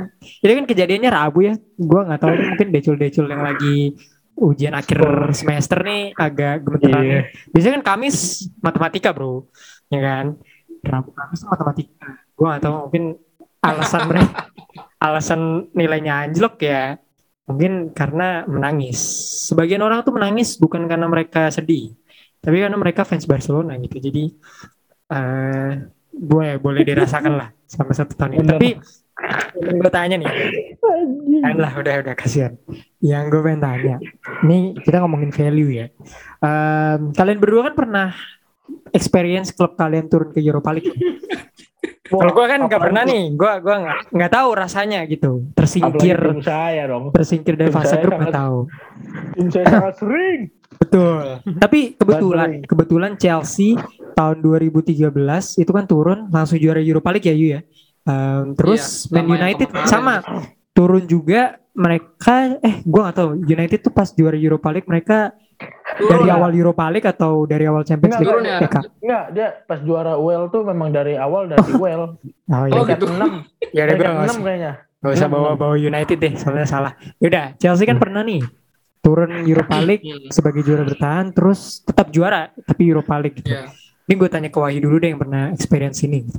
ini kan kejadiannya Rabu ya. Gua nggak tahu mungkin decul-decul yang lagi ujian akhir semester nih agak gemeteran. Iya. Biasanya kan Kamis matematika, Bro. Ya kan? Kamis tuh matematika. Gua nggak tahu mungkin alasan mereka alasan nilainya anjlok ya. Mungkin karena menangis. Sebagian orang tuh menangis bukan karena mereka sedih, tapi karena mereka fans Barcelona gitu. Jadi eh gue boleh dirasakan lah sama satu tahun ini. Tapi gue tanya nih, Kan lah udah udah kasihan. Yang gue pengen tanya, ini kita ngomongin value ya. Em, kalian berdua kan pernah experience klub kalian turun ke Europa League. Kalau gue kan nggak pernah nih, gue gua nggak nggak tahu rasanya gitu, tersingkir Apalagi saya dong. tersingkir dari fase grup nggak tahu. Tim saya sangat sering. Betul. Tapi kebetulan kebetulan Chelsea tahun 2013 itu kan turun langsung juara Europa League ya Yu ya. Em, terus Iya, Man United sama turun juga mereka eh gua nggak tahu United tuh pas juara Europa League mereka dari Turun. awal Europa League atau dari awal Champions Enggak, League turun ya. Enggak, dia pas juara UEL tuh memang dari awal dari UEL. Oh, iya. Oh, gitu. 6. ya udah nggak 6 usah, kayaknya. nggak usah Enam, bawa bawa United deh soalnya salah. Yaudah Chelsea kan pernah nih turun Europa League Hmm. sebagai juara bertahan terus tetap juara tapi Europa League gitu. Iya. Ini gue tanya ke Wahyu dulu deh yang pernah experience ini. gitu.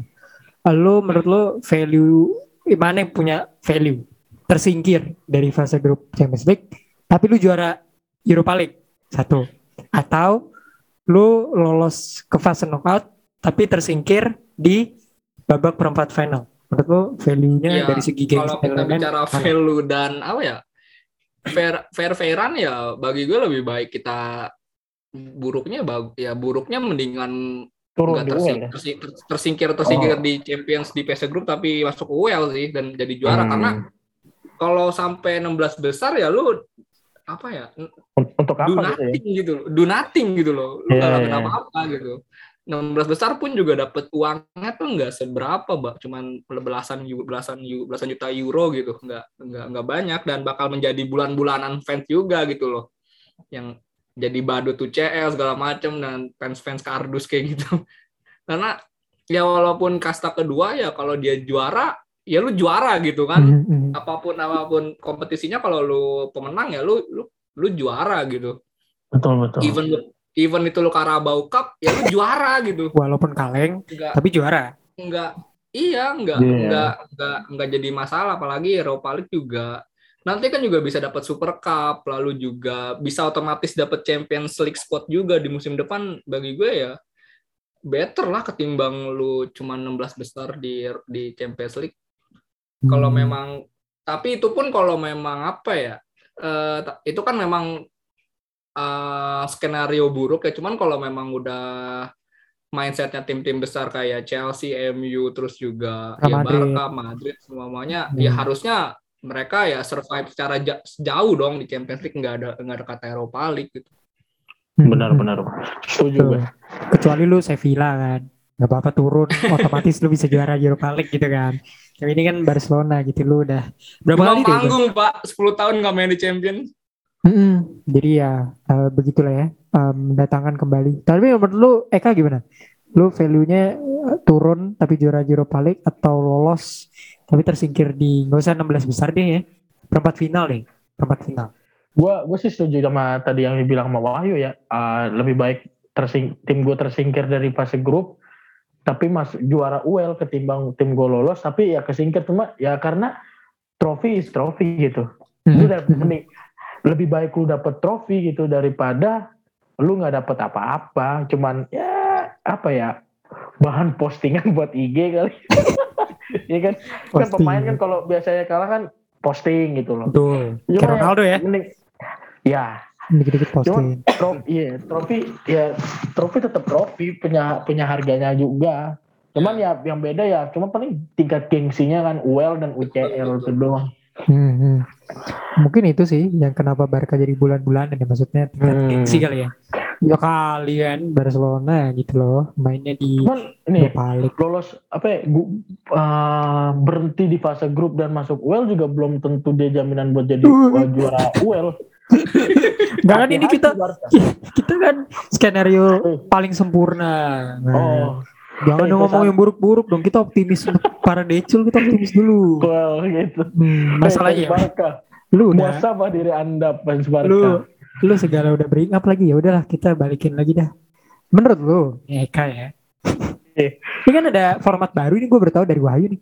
Lo menurut lo value eh, mana yang punya value tersingkir dari fase grup Champions League, tapi lu juara Europa League satu, atau lu lolos ke fase knockout tapi tersingkir di babak perempat final. Menurut lo value-nya Iya, dari segi game kalau kita bicara value dan apa ya fair fair fairan ya bagi gue lebih baik kita buruknya ya buruknya mendingan Turun di tersing- ya. tersing- tersingkir tersingkir Oh. di Champions di PS Group tapi masuk UEL sih dan jadi juara Hmm. karena kalau sampai 16 besar ya lu apa ya Un- Untuk do apa gitu ya? nothing gitu loh. Do nothing gitu loh. Lu iya, dapat iya. apa-apa gitu. 16 besar pun juga dapat uangnya tuh nggak seberapa mbak. Cuman belasan belasan belasan juta euro gitu. Nggak nggak nggak banyak dan bakal menjadi bulan-bulanan fans juga gitu loh. Yang jadi badut tuh CL segala macem dan fans-fans kardus kayak gitu. Karena ya walaupun kasta kedua ya kalau dia juara ya lu juara gitu kan. Hmm, hmm. apa pun apa pun kompetisinya kalau lu pemenang ya lu lu lu juara gitu Betul betul. even lu even itu lu Carabao Cup ya lu juara gitu walaupun kaleng enggak tapi juara. enggak iya enggak Iya. enggak enggak enggak jadi masalah apalagi Europa League juga nanti kan juga bisa dapat Super Cup lalu juga bisa otomatis dapat Champions League spot juga di musim depan bagi gue ya better lah ketimbang lu cuma 16 besar di di Champions League kalau Hmm. memang tapi itu pun kalau memang apa ya eh, ta- itu kan memang eh, skenario buruk ya cuman kalau memang udah mindsetnya tim-tim besar kayak Chelsea, MU, terus juga Real ya Madrid. Barca, Madrid semuanya ya Hmm. harusnya mereka ya survive secara ja- jauh dong di Champions League nggak ada nggak ada kata Eropa League gitu. Hmm, Benar hmm. Setuju gue. Kecuali lu Sevilla kan. Gak apa-apa turun, otomatis lu bisa juara Europa League gitu kan. Tapi ini kan Barcelona gitu lu udah berapa Cuma kali panggung Pak 10 tahun nggak main di Champions. Mm-mm. Jadi ya eh, begitulah ya eh, mendatangkan kembali. Tapi menurut lu Eka gimana? Lu value-nya eh, turun tapi juara Europa League atau lolos tapi tersingkir di nggak usah 16 besar deh ya. Perempat final deh, perempat final. Gua gue sih setuju sama tadi yang dibilang sama Wahyu ya. Ah, lebih baik tersing tim gue tersingkir dari fase grup tapi masuk juara UL ketimbang tim gue lolos tapi ya kesingkir cuma ya karena trofi is trofi gitu. Lu udah mending lebih baik lu dapet trofi gitu daripada lu nggak dapet apa-apa. Cuman ya apa ya bahan postingan buat IG kali. Ya kan? Kan pemain kan kalau biasanya kalah kan posting gitu loh. Betul. Cuma Ronaldo ya. mending ya Dikit-dikit Cuman posting. trofi, iya, trofi ya trofi tetap trofi punya punya harganya juga. Cuman ya yang beda ya cuma paling tingkat gengsinya kan UL dan UCL itu doang. Hmm, hmm. Mungkin itu sih yang kenapa Barca jadi bulan-bulanan ya maksudnya tingkat Hmm. gengsi kali ya. Ya kali kan Barcelona gitu loh mainnya di Cuman ini lolos apa ya, gu- eh, berhenti di fase grup dan masuk UL juga belum tentu dia jaminan buat jadi Uh. uh, juara UL. Enggak kan ini kita kita kan skenario paling sempurna. Nah, Oh, jangan dong ngomong yang buruk-buruk dong. Kita optimis para decul kita optimis dulu. UL gitu. Hmm, masalahnya Barca. lu udah Muasabah diri Anda fans Barca. lu lu segala udah bring up lagi ya udahlah kita balikin lagi dah. Menurut lu, Eka ya. Eh. ini kan ada format baru ini gue bertahu dari Wahyu nih.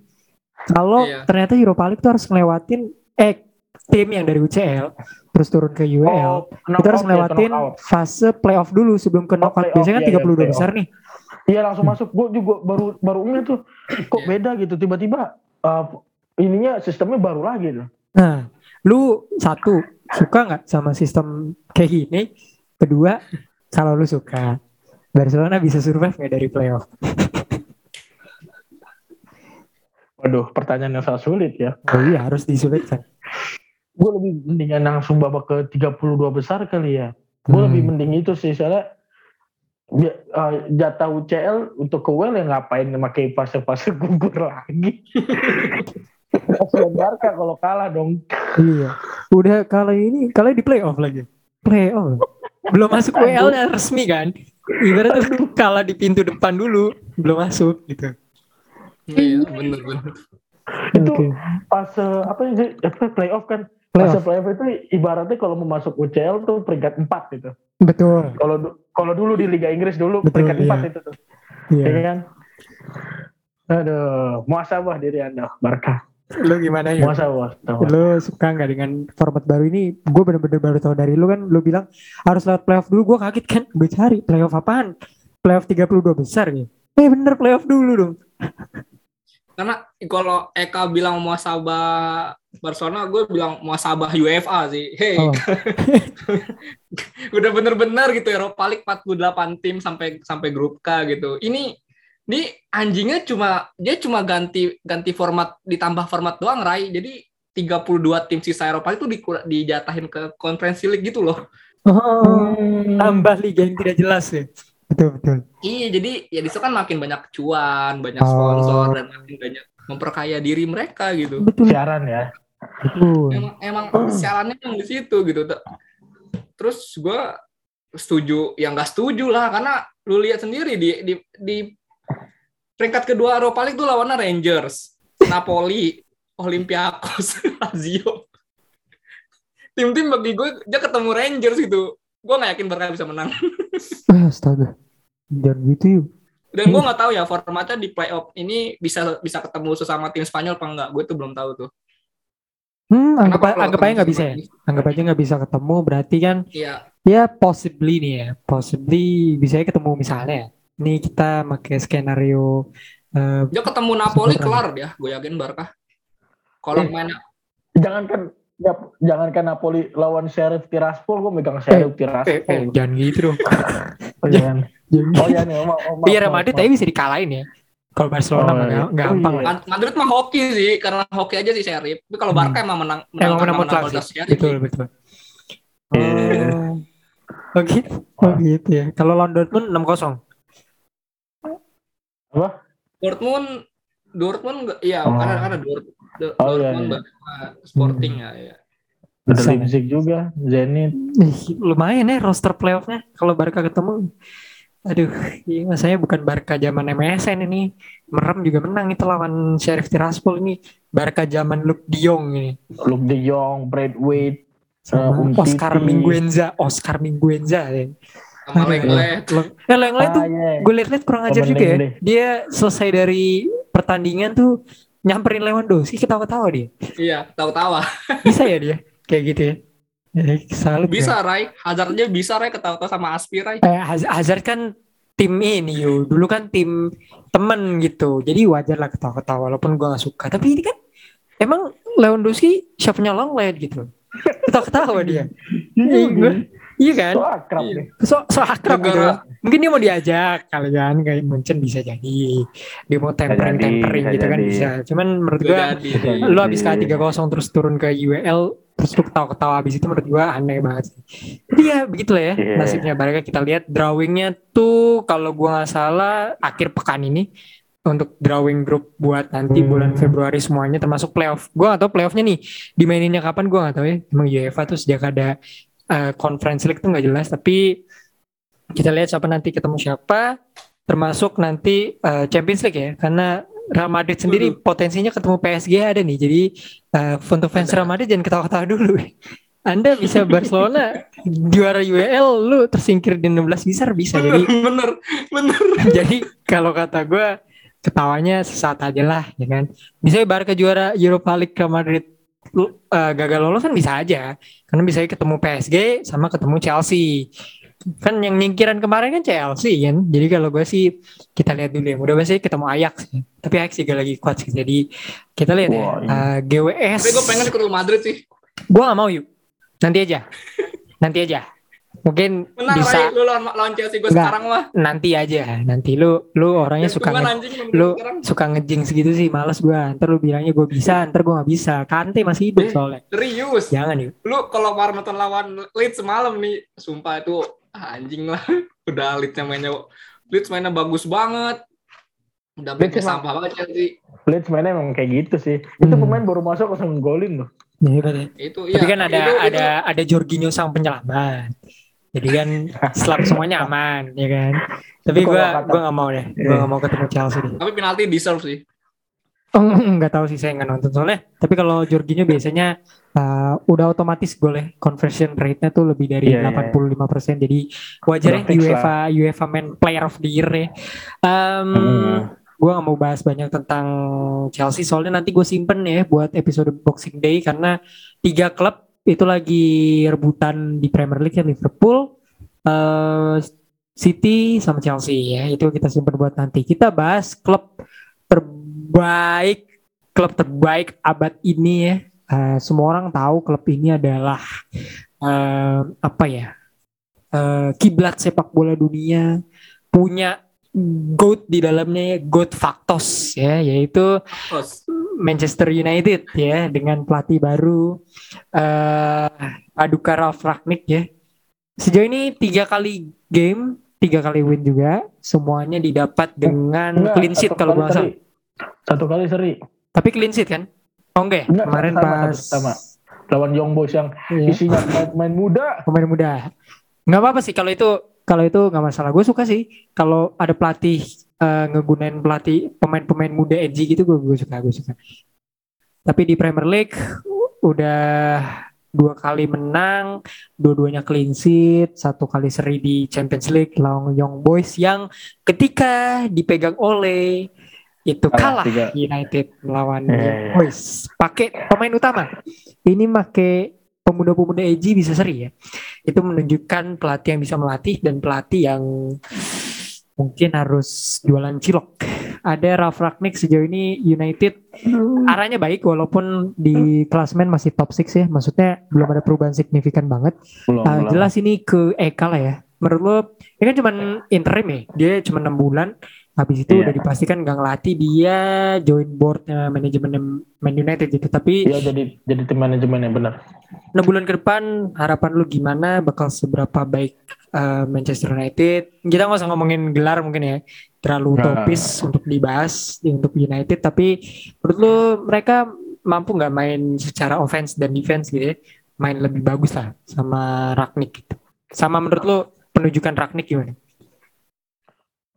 Kalau Iya. ternyata Europa League tuh harus ngelewatin eh tim yang dari UCL terus turun ke UEL Oh, kita harus ya, fase playoff dulu sebelum ke Oh, knockout. playoff, Biasanya kan iya, iya, 32 playoff. besar nih. Iya langsung masuk. Gue juga baru baru ngeh tuh. Kok Iya. beda gitu tiba-tiba uh, ininya sistemnya baru lagi tuh. Nah, lu satu suka nggak sama sistem kayak gini? Kedua, kalau lu suka, Barcelona bisa survive nggak dari playoff? Waduh, pertanyaan yang sangat sulit ya. Oh iya harus disulitkan. Gue lebih mendingan langsung babak ke 32 besar kali ya. Gue Hmm. lebih mending itu sih soalnya uh, jatah UCL untuk ke WL ya ngapain pakai fase-fase gugur lagi. Kasihan Barca kalau kalah dong. Iya. Udah kali ini kali di playoff lagi. Playoff. Belum masuk WL nya resmi kan? Ibaratnya kalah di pintu depan dulu, belum masuk gitu. Iya, bener bener. Itu Oke. fase apa sih? Apa, Playoff kan. Playoff. Fase playoff itu ibaratnya kalau mau masuk UCL tuh peringkat 4 gitu. Betul. Kalau kalau dulu di Liga Inggris dulu Betul, peringkat iya. 4 itu tuh. Iya. Ya kan? Aduh, muasabah diri Anda, Barca. Lu gimana ya? Muasabah. muasabah. Lu suka nggak dengan format baru ini? Gue bener-bener baru tahu dari lu kan. Lu bilang harus lewat playoff dulu. Gue kaget kan. Gue cari playoff apaan? Playoff 32 besar ya. Eh bener playoff dulu dong. Karena kalau Eka bilang muasabah Barcelona, gue bilang muasabah UEFA sih. Hey, Oh. udah bener-bener gitu Eropa League 48 tim sampai sampai grup K gitu. Ini ini anjingnya cuma dia cuma ganti ganti format ditambah format doang Rai. Jadi 32 tim sisa Eropa itu di, dijatahin ke Conference League gitu loh. Oh, Hmm. tambah liga yang tidak jelas ya. Betul betul. Iya, jadi ya di situ kan makin banyak cuan, banyak Oh. sponsor dan makin banyak memperkaya diri mereka gitu. Betul. Siaran ya. Betul. Emang emang siarannya yang di situ gitu. Terus gue setuju, ya nggak setuju lah karena lu lihat sendiri di di di peringkat kedua Eropa League tuh lawannya Rangers, Napoli, Olympiakos, Lazio. Tim-tim bagi gue dia ketemu Rangers gitu. Gue nggak yakin Barca bisa menang. Eh, astaga. Jangan gitu yuk. Dan gue nggak tahu ya formatnya di playoff ini bisa bisa ketemu sesama tim Spanyol apa enggak. Gue tuh belum tahu tuh. Hmm, anggap, kalau anggap aja nggak bisa ya. Anggap aja nggak bisa ketemu. Berarti kan Iya. ya possibly nih ya. Possibly bisa ketemu misalnya. ya. Nih kita pakai skenario eh, Dia ketemu Napoli kelar dia, gue yakin Barca. Kalau Eh. main Jangankan ya, jangankan Napoli lawan Sheriff Tiraspol, gue megang Sheriff eh, Tiraspol. eh, jangan gitu dong. Oh, jangan. Jangan. Oh iya nih, oh, maaf, maaf, Iya Real maaf, Madrid tapi bisa dikalahin ya. Kalau Barcelona Oh, iya. ga- gampang Oh. Ma- Madrid mah hoki sih, karena hoki aja sih Sheriff. Tapi kalau Hmm. Barca emang menang Emang menang karena mutlak kualitas sih. Sheriff Betul betul. Iya. Oh. Oh gitu. Oh gitu ya. Kalau London pun 6-0. Dortmund Dortmund nggak- iya Oh. karena karena Dort- Do- Oh, iya, Dortmund iya. Barca, Sporting ya, ya. Ada. Leipzig juga, Zenit. Ih, lumayan ya roster playoffnya kalau Barca ketemu. Aduh, iya saya bukan Barca zaman MSN ini. Merem juga menang itu lawan Sheriff Tiraspol ini. Barca zaman Luke De Jong ini. Luke De Jong, Brad Wade, Umtiti. Oscar Minguenza, Oscar Minguenza. ya. sama Aduh. Lenglet. Lo- Eh, tuh Ah, iya. gue liat-liat kurang ajar juga ya. Lenglet. Dia selesai dari pertandingan tuh nyamperin Lewandowski ketawa-tawa dia. Iya, tahu-tawa. Bisa ya dia? Kayak gitu ya. Ya, salut ya. Bisa, Rai. Hazardnya bisa, Rai, ketawa-tawa sama Aspi, Rai. Eh, Haz- Hazard kan tim ini yo. Dulu kan tim temen gitu. Jadi wajar lah ketawa-ketawa walaupun gue gak suka. Tapi ini kan emang Lewandowski siapanya long lead gitu. Ketawa-ketawa dia. Iya, gua- iya kan? So akrab Iya. nih. So, so akrab gitu. Mungkin dia mau diajak kali kan kayak Munchen bisa jadi. Dia mau tempering tempering gitu kan jadi. bisa. Cuman menurut Gak gua jadi. Nih. lu habis kalah 3-0 terus turun ke UEL terus lu ketawa-ketawa habis itu menurut gua aneh banget sih. Jadi ya begitulah ya Iya. nasibnya Barca kita lihat drawingnya tuh kalau gua nggak salah akhir pekan ini untuk drawing grup buat nanti Hmm. bulan Februari semuanya termasuk playoff. Gua nggak tahu playoffnya nih dimaininnya kapan gua nggak tahu ya. Emang UEFA tuh sejak ada eh, Conference League tuh nggak jelas tapi kita lihat siapa nanti ketemu siapa termasuk nanti eh, Champions League ya karena Real Madrid sendiri potensinya ketemu PSG ada nih jadi eh, untuk fans. Real Madrid jangan ketawa-ketawa dulu. Anda bisa Barcelona juara UEL lu tersingkir di 16 besar bisa. Jadi Bener, bener, bener. jadi kalau kata gue ketawanya sesaat aja lah ya kan. Misalnya Barca juara Europa League ke Madrid lu, eh, gagal lolos kan bisa aja. Karena bisa ketemu PSG sama ketemu Chelsea. Kan yang nyingkiran kemarin kan Chelsea kan? Jadi kalau gue sih kita lihat dulu ya mudah sih ketemu Ajax. Ya. tapi Ajax juga lagi kuat sih. Jadi kita lihat ya. Wah, iya. eh, GWS Tapi gue pengen ke Madrid sih. gue gak mau yuk. Nanti aja. Nanti aja mungkin Menang, bisa Rai. Lu lawan, lawan Chelsea gue Enggak. sekarang mah. nanti aja nanti lu lu orangnya suka Hitungan nge- anjing lu sekarang. suka ngejing segitu sih males gua ntar lu bilangnya gue bisa ntar gue gak bisa Kante masih hidup Eh. soalnya Serius. jangan yuk Lu kalau kemarin nonton lawan Leeds semalam nih, sumpah itu ah, anjing lah. Udah Leeds yang mainnya Leeds mainnya bagus banget. Udah Leeds mainnya sampah banget Chelsea. Leeds mainnya emang kayak gitu sih. Itu Hmm. pemain baru masuk langsung golin loh. Ya, ya. Itu tapi iya. kan ada Itu- ada ada Jorginho sang penyelamat jadi kan setelah semuanya aman ya kan tapi Itu gua kalau kata- gua gak mau deh gua Iya. gak mau ketemu Chelsea deh Tapi penalti deserve sih. Oh, nggak tahu sih saya nggak nonton soalnya. Tapi kalau Jorginho biasanya uh, udah otomatis gol ya. Conversion rate-nya tuh lebih dari iya. 85%. Jadi wajar ya UEFA UEFA Men Player of the Year ya. Um, Hmm. Gue gak mau bahas banyak tentang Chelsea soalnya nanti gue simpen ya buat episode Boxing Day karena tiga klub itu lagi rebutan di Premier League ya Liverpool, uh, City sama Chelsea ya itu kita simpen buat nanti. Kita bahas klub terbaik klub terbaik abad ini ya. Eh, semua orang tahu klub ini adalah eh, apa ya eh, kiblat sepak bola dunia punya goat di dalamnya ya, goat factos ya yaitu Terus, Manchester United ya dengan pelatih baru eh Aduka Ralf Ragnik ya sejauh ini tiga kali game tiga kali win juga semuanya didapat dengan Enggak, clean sheet kalau gue salah. Satu kali seri. tapi clean sheet kan oh enggak ya? Enggak, kemarin sama, pas sama. Lawan Young Boys yang Iya, isinya pemain muda. pemain muda nggak apa-apa sih kalau itu kalau itu nggak masalah. Gue suka sih. Kalau ada pelatih eh, ngegunain pelatih pemain-pemain muda edgy gitu gue gue suka gue suka. Tapi di Premier League udah dua kali menang dua-duanya clean sheet satu kali seri di Champions League lawan Young Boys yang ketika dipegang oleh itu Kalah kalah. United melawan Iya, Young iya. Boys. Pakai pemain utama. Ini make pemuda-pemuda edgy bisa seri ya itu menunjukkan pelatih yang bisa melatih dan pelatih yang mungkin harus jualan cilok. Ada Ralf Ragnik sejauh ini United arahnya baik walaupun di klasmen masih top 6 ya. Maksudnya belum ada perubahan signifikan banget. Belum, belum. jelas ini ke Eka lah ya. Menurut lo ini kan cuman interim ya. Dia cuma 6 bulan. Habis itu Iya. udah dipastikan gak ngelatih dia join boardnya manajemen Man United gitu. Tapi Iya jadi jadi tim manajemen yang benar. 6 bulan ke depan harapan lu gimana bakal seberapa baik uh, Manchester United kita nggak usah ngomongin gelar mungkin ya terlalu Nggak. utopis untuk dibahas untuk United tapi menurut lu mereka mampu nggak main secara offense dan defense gitu ya main lebih bagus lah sama Ragnik gitu sama menurut lu penunjukan Ragnik gimana?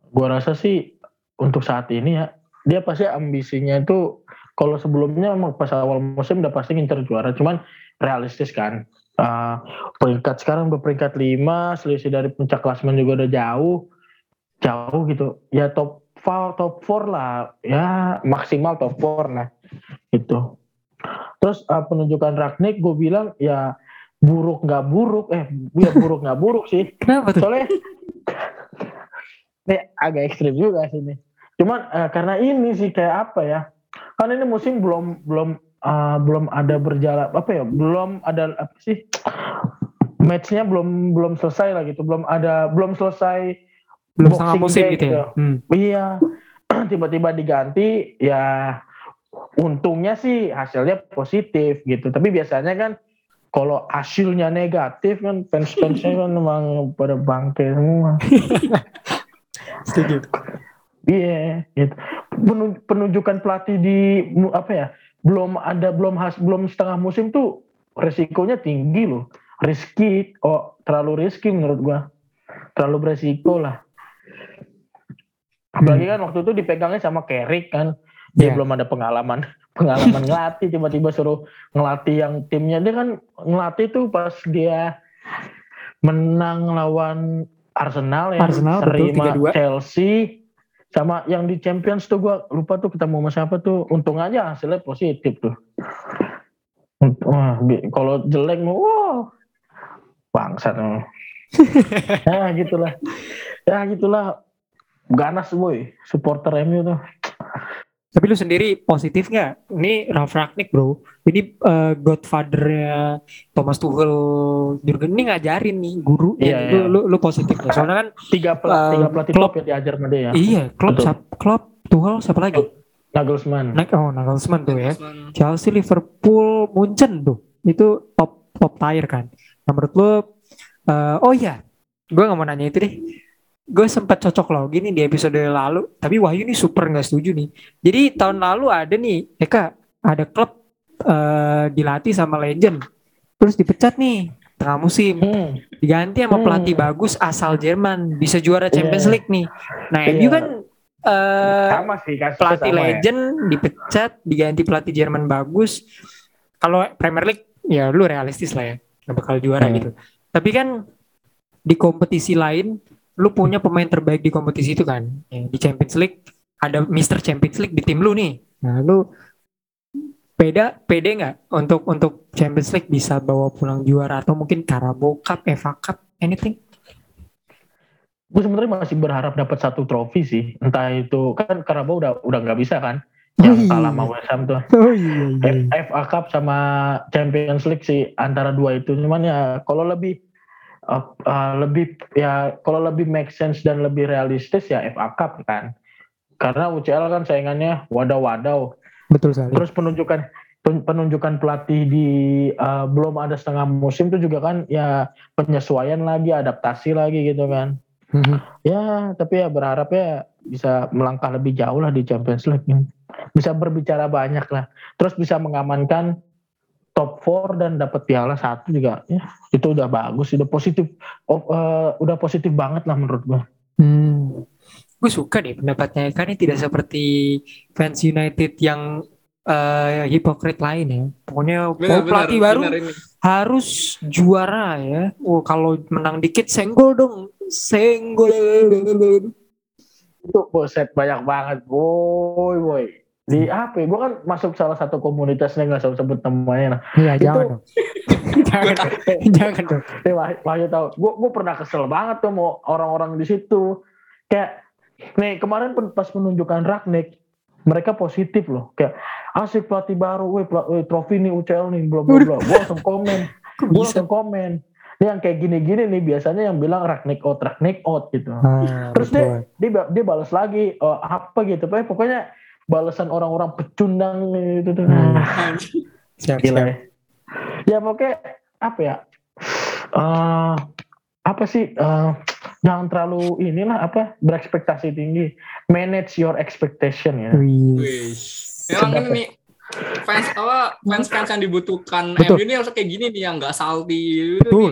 Gua rasa sih untuk saat ini ya dia pasti ambisinya itu kalau sebelumnya pas awal musim udah pasti ngincer juara cuman realistis kan Uh, peringkat sekarang berperingkat 5, selisih dari puncak klasmen juga udah jauh. Jauh gitu. Ya top 4, top 4 lah. Ya maksimal top 4 lah. Itu. Terus uh, penunjukan Ragnik gue bilang ya buruk nggak buruk. Eh ya buruk nggak buruk sih. Kenapa tuh? Soalnya ini agak ekstrim juga sih ini. Cuman uh, karena ini sih kayak apa ya? Kan ini musim belum belum uh, belum ada berjalan apa ya belum ada apa sih matchnya belum belum selesai lah gitu belum ada belum selesai Belum setengah musim gitu ya. Hmm. iya tiba-tiba diganti ya untungnya sih hasilnya positif gitu tapi biasanya kan kalau hasilnya negatif kan fans-fansnya kan memang pada bangke semua Setuju. Iya, gitu. Penu- penunjukan pelatih di apa ya? Belum ada belum has belum setengah musim tuh resikonya tinggi loh. Riski, oh terlalu riski menurut gua. Terlalu beresiko lah. Apalagi kan waktu itu dipegangnya sama Carrick kan. Dia Iya. belum ada pengalaman pengalaman ngelatih tiba-tiba suruh ngelatih yang timnya dia kan ngelatih tuh pas dia menang lawan Arsenal ya Arsenal, betul, seri 3-2. Chelsea sama yang di Champions tuh gua lupa tuh ketemu sama siapa tuh. Untung aja hasilnya positif tuh. Wah kalau jelek mau wow bangsat ya gitulah. Ya gitulah. Ganas boy supporter MU tuh Tapi lu sendiri positif nggak? Ini Ralf Ragnik bro. Ini eh, godfather Thomas Tuchel Jurgen ini ngajarin nih guru. Iya, lu, iya. lu, lu positif ya. Soalnya kan tiga, pel- Uh, tiga pelatih Klopp. top ya diajar sama dia ya iya, Klopp, Betul. Klopp, Tuchel siapa lagi? Nagelsmann Naik oh Nagelsmann tuh ya. Nagelsmann. Chelsea, Liverpool, Munchen tuh. Itu top top tier kan. Nah, menurut lu eh, oh iya, gue nggak mau nanya itu deh. Gue sempat cocok loh gini di episode lalu, tapi Wahyu ini super nggak setuju nih. Jadi tahun lalu ada nih, Eka, ada klub eh, dilatih sama legend, terus dipecat nih tengah musim, Hmm. diganti sama Hmm. pelatih bagus asal Jerman, bisa juara Champions Iya. League nih. Nah, Iya. MU kan eh, sama sih pelatih sama ya. legend dipecat diganti pelatih Jerman bagus kalau Premier League ya lu realistis lah ya nggak bakal juara Hmm. gitu tapi kan di kompetisi lain lu punya pemain terbaik di kompetisi itu kan Ya, di Champions League ada Mr. Champions League di tim lu nih nah lu beda pede nggak untuk untuk Champions League bisa bawa pulang juara atau mungkin Carabao Cup, FA Cup, anything? gue sebenarnya masih berharap dapat satu trofi sih entah itu kan Karabau udah udah nggak bisa kan Oh, yang iya. kalah sama West Ham tuh Oh iya iya. FA Cup sama Champions League sih antara dua itu cuman ya kalau lebih uh, uh, lebih ya kalau lebih make sense dan lebih realistis ya FA Cup kan. Karena UCL kan saingannya wadaw-wadaw. Betul sekali. terus penunjukan pen- penunjukan pelatih di uh, belum ada setengah musim itu juga kan ya penyesuaian lagi adaptasi lagi gitu kan. Mhm. ya tapi ya berharap ya bisa melangkah lebih jauh lah di Champions League. Bisa berbicara banyak lah. Terus bisa mengamankan top 4 dan dapat piala satu juga ya itu udah bagus udah positif oh, eh, udah positif banget lah menurut gua Hmm. Gue suka deh pendapatnya Eka ini tidak seperti fans United yang eh, hipokrit lain ya. Pokoknya Benar, mau pelatih benar, baru benar harus juara ya. Oh, kalau menang dikit senggol dong. Senggol. itu boset banyak banget boy boy di ya? Gua kan masuk salah satu komunitasnya nggak usah sebut namanya nah. Iya, jangan dong. jangan, dong. jangan dong. Eh, Wah, Wahyu tahu. Gue gue pernah kesel banget tuh mau orang-orang di situ. Kayak nih kemarin pas penunjukan Ragnik, mereka positif loh. Kayak asik pelatih baru, weh, pela- weh, trofi nih UCL nih, bla bla bla. Gue langsung komen, gue langsung komen. Ini yang kayak gini-gini nih biasanya yang bilang Ragnik out, Ragnik out gitu. Ah, Terus betul. dia ba- dia balas lagi oh, apa gitu, pokoknya balasan orang-orang pecundang gitu tuh. Hmm. Ah, Siap, Gila siap. ya. Ya pokoknya apa ya? eh apa sih? eh, jangan terlalu inilah apa berekspektasi tinggi. Manage your expectation ya. Emang ini nih fans apa fans fans yang dibutuhkan Betul. MU ini harus kayak gini nih yang nggak salty gitu Betul.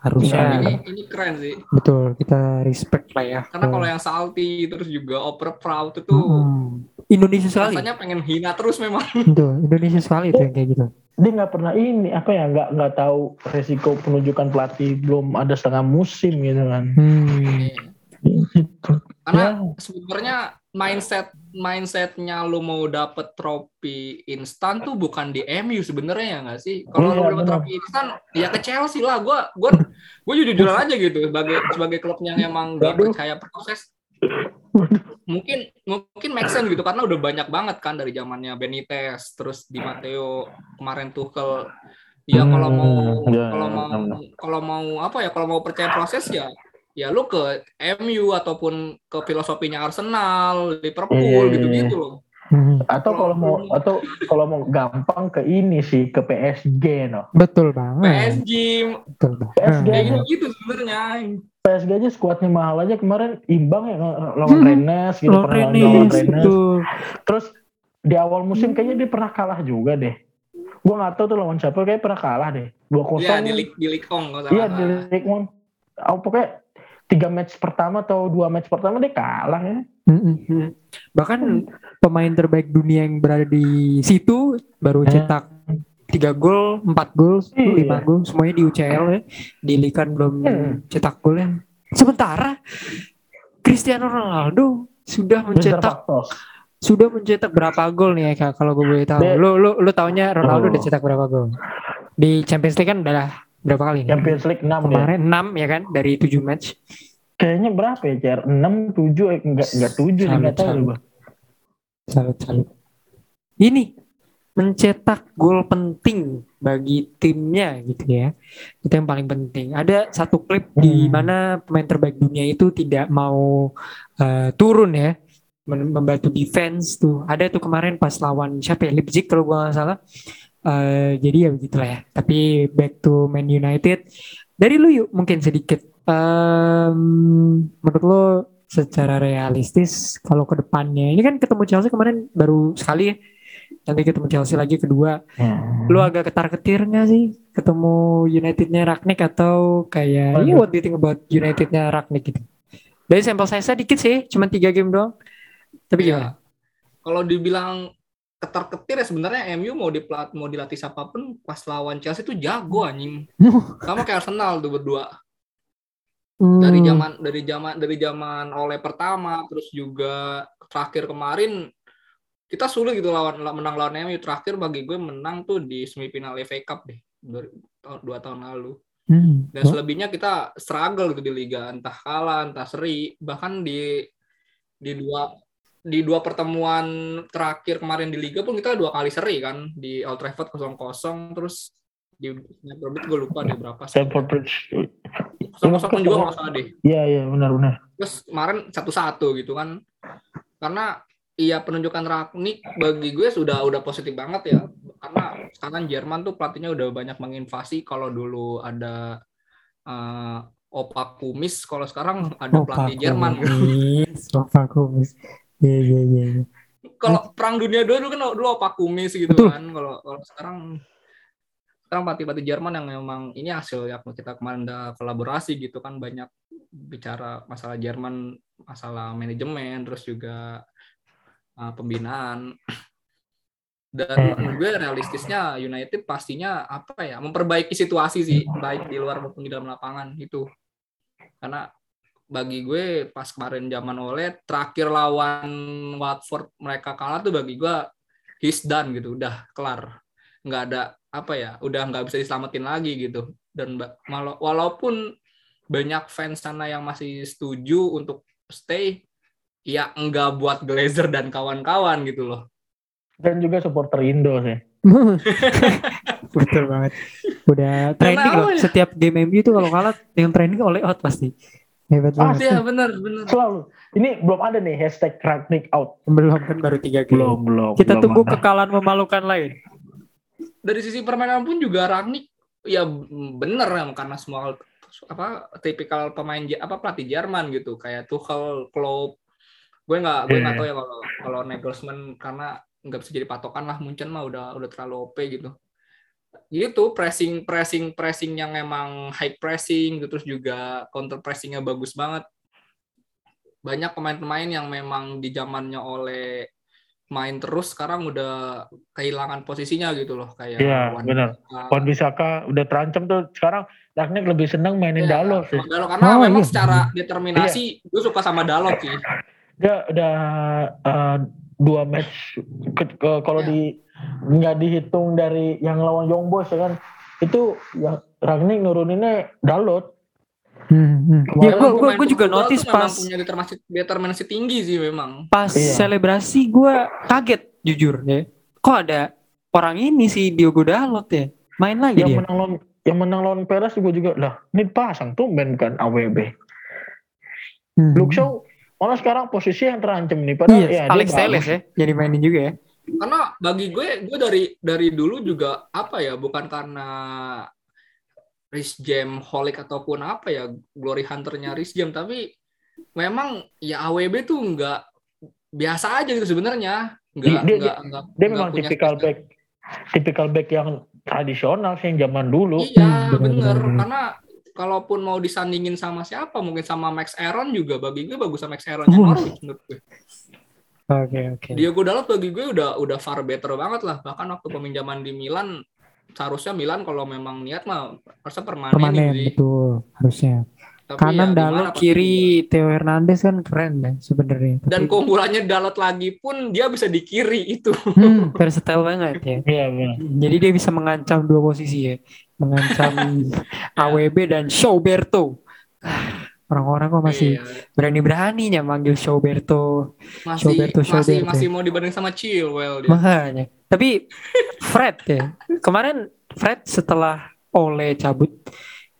Harusnya. Ini ini keren sih. Betul, kita respect lah ya. Karena kalau yang salty terus juga over proud itu Mm-mm. Indonesia sekali. rasanya pengen hina terus memang. Betul, Indonesia sekali itu yang kayak gitu. dia nggak pernah ini apa ya nggak nggak tahu resiko penunjukan pelatih belum ada setengah musim gitu kan. Hmm. Gitu. Karena Ya. sebenarnya mindset mindsetnya lu mau dapet trofi instan tuh bukan di MU sebenarnya ya nggak sih? Kalau lu Iya, dapet benar. trofi instan ya ke Chelsea lah. Gua gua gua jujur-jujuran aja gitu sebagai sebagai klub yang emang gak percaya proses. Mungkin mungkin make sense gitu karena udah banyak banget kan dari zamannya Benitez terus Di Matteo kemarin Tuchel. Ya kalau mau Hmm, ya, kalau mau benar. kalau mau apa ya kalau mau percaya proses ya ya lu ke MU ataupun ke filosofinya Arsenal, Liverpool Iya. gitu-gitu loh. Hmm. Atau kalau mau atau kalau mau gampang ke ini sih ke PSG no. Betul banget. PSG Betul banget. PSG kayak gitu-gitu sebenarnya. PSG aja skuadnya mahal aja kemarin imbang ya lawan Hmm. Rennes gitu Lawan pernah lawan Rennes, betul. Terus di awal musim kayaknya dia pernah kalah juga deh. Gua nggak tahu tuh lawan siapa kayak pernah kalah deh. 2-0. Iya di Ligue di Ligue 1 kalau Iya di One. Oh, pokoknya tiga match pertama atau dua match pertama dia kalah ya. Mm-mm. Bahkan pemain terbaik dunia yang berada di situ baru Eh. cetak tiga gol, empat gol, Iya. lima gol, semuanya di UCL ya. Di Liga kan belum Hmm. cetak gol ya. Sementara Cristiano Ronaldo sudah mencetak sudah mencetak berapa gol nih ya Kak, kalau gue boleh tahu. Dia- Lu lu lu taunya Ronaldo Oh. udah cetak berapa gol? Di Champions League kan udah berapa kali? nih? Champions League 6 dia. Kemarin 6 ya kan dari 7 match. Kayaknya berapa ya, CR? 6, 7, eh, enggak, enggak 7 Salut, enggak tahu gua. Salut salut. Ini mencetak gol penting bagi timnya gitu ya. Itu yang paling penting. Ada satu klip di Hmm. mana pemain terbaik dunia itu tidak mau eh, turun ya. Membantu defense tuh. Ada tuh kemarin pas lawan siapa ya? Leipzig kalau gua nggak salah. Eh, jadi ya begitulah ya. Tapi back to Man United. Dari lu yuk mungkin sedikit. Em, menurut lo secara realistis kalau ke depannya ini kan ketemu Chelsea kemarin baru sekali ya. Nanti ketemu Chelsea lagi kedua. Hmm. Lu agak ketar-ketir nggak sih ketemu Unitednya Ragnik atau kayak ya Waduh. what do you think about Unitednya Ragnik gitu? Dari sampel saya sedikit sih, cuma tiga game doang. Tapi Iya. gimana? Kalau dibilang ketar-ketir ya sebenarnya MU mau dipelat mau dilatih siapa pun pas lawan Chelsea itu jago anjing. Sama kayak Arsenal tuh berdua. Dari Hmm, zaman dari zaman dari zaman oleh pertama terus juga terakhir kemarin kita sulit gitu lawan menang lawan MU terakhir bagi gue menang tuh di semifinal FA Cup deh dua, dua tahun lalu. Hmm. dan selebihnya kita struggle gitu di liga. Entah kalah entah seri. Bahkan di di dua di dua pertemuan terakhir kemarin di liga pun kita dua kali seri kan. Di Old Trafford 0-0 terus di Stamford gue lupa deh berapa Stamford Bridge. 0-0 pun juga nggak salah deh. Iya, iya, benar-benar. terus kemarin satu-satu gitu kan. Karena iya penunjukan Ragnik bagi gue sudah udah positif banget ya karena sekarang Jerman tuh pelatihnya udah banyak menginvasi kalau dulu ada eh, Opa Kumis kalau sekarang ada Opa pelatih Jerman Kumis, Opa Kumis. Iya, iya, iya. kalau perang dunia dulu kan dulu Opa Kumis gitu Betul. kan kalau kalau sekarang sekarang pelatih-pelatih Jerman yang memang ini hasil ya kita kemarin udah kolaborasi gitu kan banyak bicara masalah Jerman masalah manajemen terus juga uh, pembinaan. Dan Hmm. menurut gue realistisnya United pastinya apa ya memperbaiki situasi sih baik di luar maupun di dalam lapangan itu karena bagi gue pas kemarin zaman oleh terakhir lawan Watford mereka kalah tuh bagi gue he's done gitu udah kelar. Nggak ada apa ya udah nggak bisa diselamatin lagi gitu. Dan walaupun banyak fans sana yang masih setuju untuk stay ya enggak buat Glazer dan kawan-kawan gitu loh Dan juga supporter Indo sih. Betul banget. Udah trending loh. apa ya? Setiap game MU itu kalau kalah yang trending oleh out pasti. Hebat Ah, banget. iya benar benar Selalu. Ini belum ada nih hashtag Ragnik out. Belum kan baru tiga game. Belum, belum. Kita belum tunggu ada. kekalahan memalukan lain. dari sisi permainan pun juga Ragnik ya bener ya karena semua apa tipikal pemain apa pelatih Jerman gitu kayak Tuchel, Klopp. Gue nggak gue nggak Iya. tahu ya kalau kalau Nagelsmann karena nggak bisa jadi patokan lah Munchen mah udah udah terlalu OP gitu. Gitu pressing pressing pressing yang emang high pressing gitu, terus juga counter pressingnya bagus banget. Banyak pemain-pemain yang memang di zamannya oleh main terus sekarang udah kehilangan posisinya gitu loh kayak Iya, benar. Wan Bisaka udah terancam tuh. Sekarang Ragnik lebih seneng mainin Iya, Dalot sih. Dalot. karena Oh, memang iya. secara determinasi gue suka sama Dalot sih Dia udah eh, dua match ke- ke- kalau di nggak dihitung dari yang lawan Young Boys ya kan itu yang Ragnik nuruninnya Dalot. Hmm, hmm. Ya, gue gue juga notice pas punya determinasi, determinasi tinggi sih memang pas Iya. selebrasi gue kaget jujur ya. Kok ada orang ini sih Diogo Dalot ya? Main lagi Yang dia. menang lawan yang menang lawan Peres juga juga lah. Ini pasang tuh main bukan AWB. Hmm. Luke Shaw malah sekarang posisi yang terancam nih. Padahal Iya, ya, dia Alex. Telles ya, jadi mainin juga ya. karena bagi gue gue dari dari dulu juga apa ya bukan karena Rhys Jam Holic ataupun apa ya glory hunternya Rhys Jam tapi memang ya AWB tuh nggak biasa aja gitu sebenarnya nggak Dia- dia- nggak Dia nggak memang punya tipikal back tipikal back yang tradisional sih yang zaman dulu. iya Hmm, benar, bener benar. karena kalaupun mau disandingin sama siapa mungkin sama Max Aaron juga bagi gue bagus sama Max Aaron Uh. Norwich menurut gue Oke oke. Diego Dalot bagi gue udah udah far better banget lah bahkan waktu peminjaman di Milan seharusnya Milan kalau memang niat mah harusnya permanen, Permanen betul harusnya. Tapi Kanan ya Dalot kiri Theo Hernandez kan keren ya sebenarnya. dan Tapi- keunggulannya Dalot lagi pun dia bisa di kiri itu hmm, versatile banget ya. Iya benar. Jadi dia bisa mengancam dua posisi ya. Mengancam AWB dan Showberto. Orang-orang kok masih Iya. berani-beraninya manggil Showberto. masih Showberto, masih Showberto. masih mau dibanding sama Chilwell dia. Makanya. Tapi Fred ya. Kemarin Fred setelah Ole cabut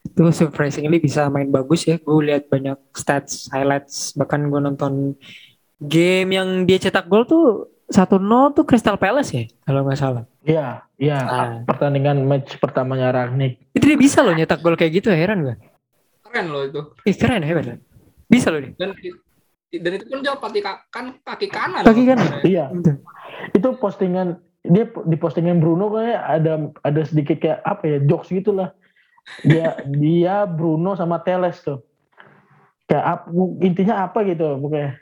itu surprisingly bisa main bagus ya. Gue lihat banyak stats, highlights, bahkan gue nonton game yang dia cetak gol tuh 1-0 tuh Crystal Palace ya kalau nggak salah. Iya, iya. Ah. Pertandingan match pertamanya Ragnik. Itu dia bisa loh nyetak gol kayak gitu heran gue. keren loh itu Ih keren hebat. Bisa loh dia. dan dan itu pun pati ka- kan kaki kanan Kaki loh. kanan. Iya, Betul. itu postingan dia di postingan Bruno kayak ada ada sedikit kayak apa ya jokes gitulah. Dia dia Bruno sama Teles tuh. Kayak intinya apa gitu pokoknya.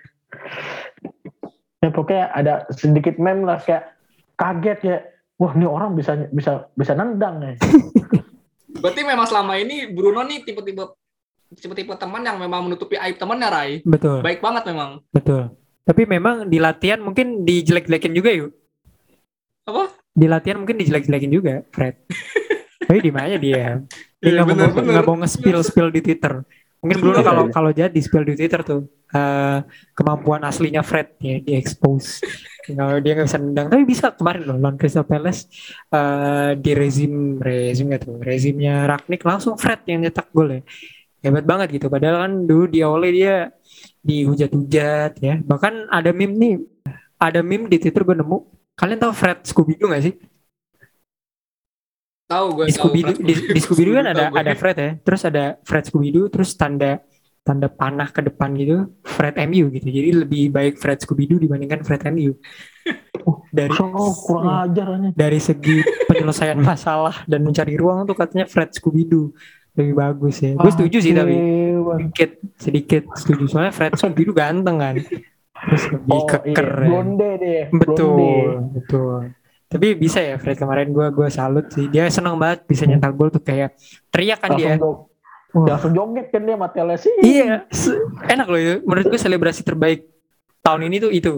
Ya pokoknya ada sedikit meme lah kayak kaget ya. Wah, ini orang bisa bisa bisa nendang ya. berarti memang selama ini Bruno nih tipe-tipe tipe-tipe teman yang memang menutupi aib temannya Rai Betul. baik banget memang Betul. Tapi memang di latihan mungkin dijelek-jelekin juga yuk. apa Di latihan mungkin dijelek-jelekin juga, Fred. Tapi di mana dia? Dia Iya, nggak mau nggak mau nge-spill spill di Twitter. Mungkin Iya, kalau iya. kalau jadi spill di Twitter tuh eh, kemampuan aslinya Fred ya di expose. Kalau dia nggak bisa nendang, tapi bisa kemarin loh lawan Crystal Palace eh, di rezim rezim tuh rezimnya Ragnik langsung Fred yang nyetak gol ya. Hebat banget gitu. Padahal kan dulu di oleh dia dihujat-hujat ya. Bahkan ada meme nih, ada meme di Twitter gue nemu. Kalian tahu Fred Scooby Doo gak sih? Tahu gue di Scooby Doo di, di Scooby Doo kan ada ada Fred ya terus ada Fred Scooby Doo terus tanda tanda panah ke depan gitu Fred MU gitu jadi lebih baik Fred Scooby Doo dibandingkan Fred MU dari So, kurang ajar dari segi penyelesaian masalah dan mencari ruang tuh katanya Fred Scooby Doo lebih bagus ya gue setuju sih tapi sedikit sedikit setuju soalnya Fred Scooby Doo ganteng kan terus lebih Oh, keker iya. ya. Blonde deh. Betul, Blonde. betul. Tapi bisa ya Fred kemarin gua gua salut sih. Dia senang banget bisa nyetak gol tuh kayak teriak kan dia. Wah. langsung joget kan dia sama Teles sih. Iya, enak loh itu. Menurut gue selebrasi terbaik tahun ini tuh itu.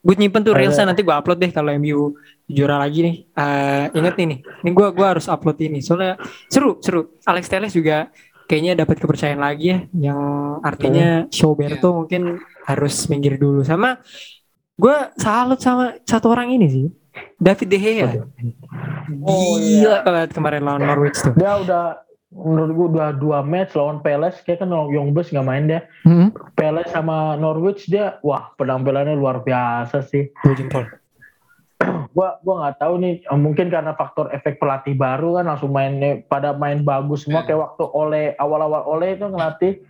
Gue nyimpen tuh reelsnya nanti gue upload deh kalau MU juara lagi nih. Eh ingat nih nih, ini gue gua harus upload ini. Soalnya seru, seru. Alex Telles juga kayaknya dapat kepercayaan lagi ya. Yang artinya Showberto mungkin harus minggir dulu. Sama gue salut sama satu orang ini sih. David De Gea. Oh, Gila iya. banget kemarin lawan Norwich tuh. Dia udah menurut gue udah dua match lawan Palace kayak kan Young Boys nggak main dia. Hmm, Palace sama Norwich dia wah penampilannya luar biasa sih. dua jempol. Gua gua nggak tahu nih eh, mungkin karena faktor efek pelatih baru kan langsung mainnya pada main bagus semua kayak waktu oleh awal-awal oleh itu ngelatih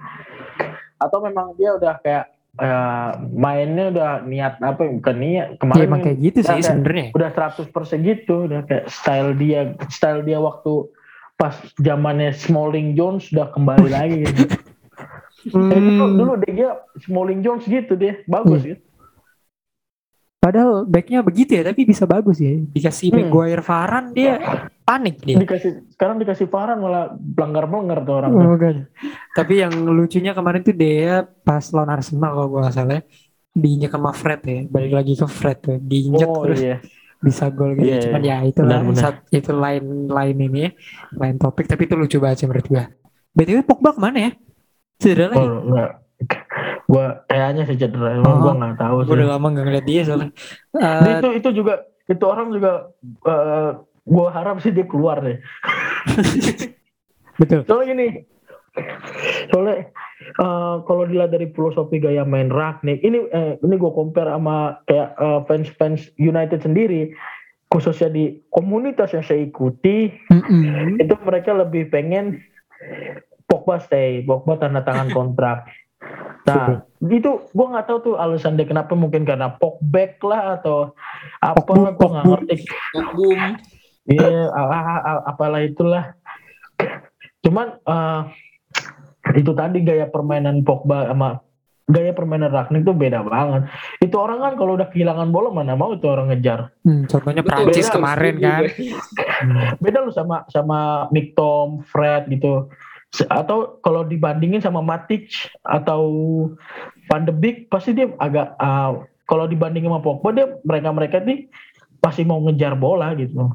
atau memang dia udah kayak eh, mainnya udah niat apa bukan niat Ya kemarin emang kayak gitu sih sebenarnya. udah 100% gitu udah kayak style dia style dia waktu pas zamannya Smalling Jones udah kembali lagi gitu. Dulu Hmm. dulu dia Smalling Jones gitu dia bagus Iya. gitu. Padahal backnya begitu ya, tapi bisa bagus ya. Dikasih Hmm. Maguire Varane dia panik dia. Dikasih sekarang dikasih Varane malah belanggar-belanggar tuh orang tuh. Oh, makanya. Tapi yang lucunya kemarin tuh dia pas lawan Arsenal kalau gue gak salah ya, diinjak sama Fred ya. Balik lagi ke Fred tuh. Diinjak Oh terus iya. bisa gol gitu. Iya, Cuman ya Benar-benar. sat- itu lain lain ini ya. Lain topik tapi itu lucu banget sih menurut gue. BTW Pogba ke mana ya? Cedera lagi. Oh enggak. Gua kayaknya sih cedera, emang Oh. gua nggak tahu Gue sih. udah lama gak ngeliat dia soalnya. Nah, Eh, itu itu juga itu orang juga eh, gua harap sih dia keluar deh. betul. Soalnya gini, soalnya eh, kalau dilihat dari filosofi gaya main Ragnik, ini eh, ini gue compare sama kayak eh, fans-fans United sendiri, khususnya di komunitas yang saya ikuti, Mm-mm. itu mereka lebih pengen Pogba stay, Pogba tanda tangan kontrak. Nah, itu gue nggak tahu tuh alasan dia kenapa mungkin karena Pogba lah atau apa lah gue nggak ngerti. Iya, a- apalah itulah. Cuman eh, itu tadi gaya permainan Pogba sama gaya permainan Ragnik tuh beda banget. Itu orang kan kalau udah kehilangan bola mana mau itu orang ngejar. Hmm, contohnya Betul, Prancis beda, kemarin setuju kan. Beda lu sama sama Tom, Fred gitu. Atau kalau dibandingin sama Matic atau Van de Beek pasti dia agak ah, kalau dibandingin sama Pogba dia mereka-mereka nih pasti mau ngejar bola gitu.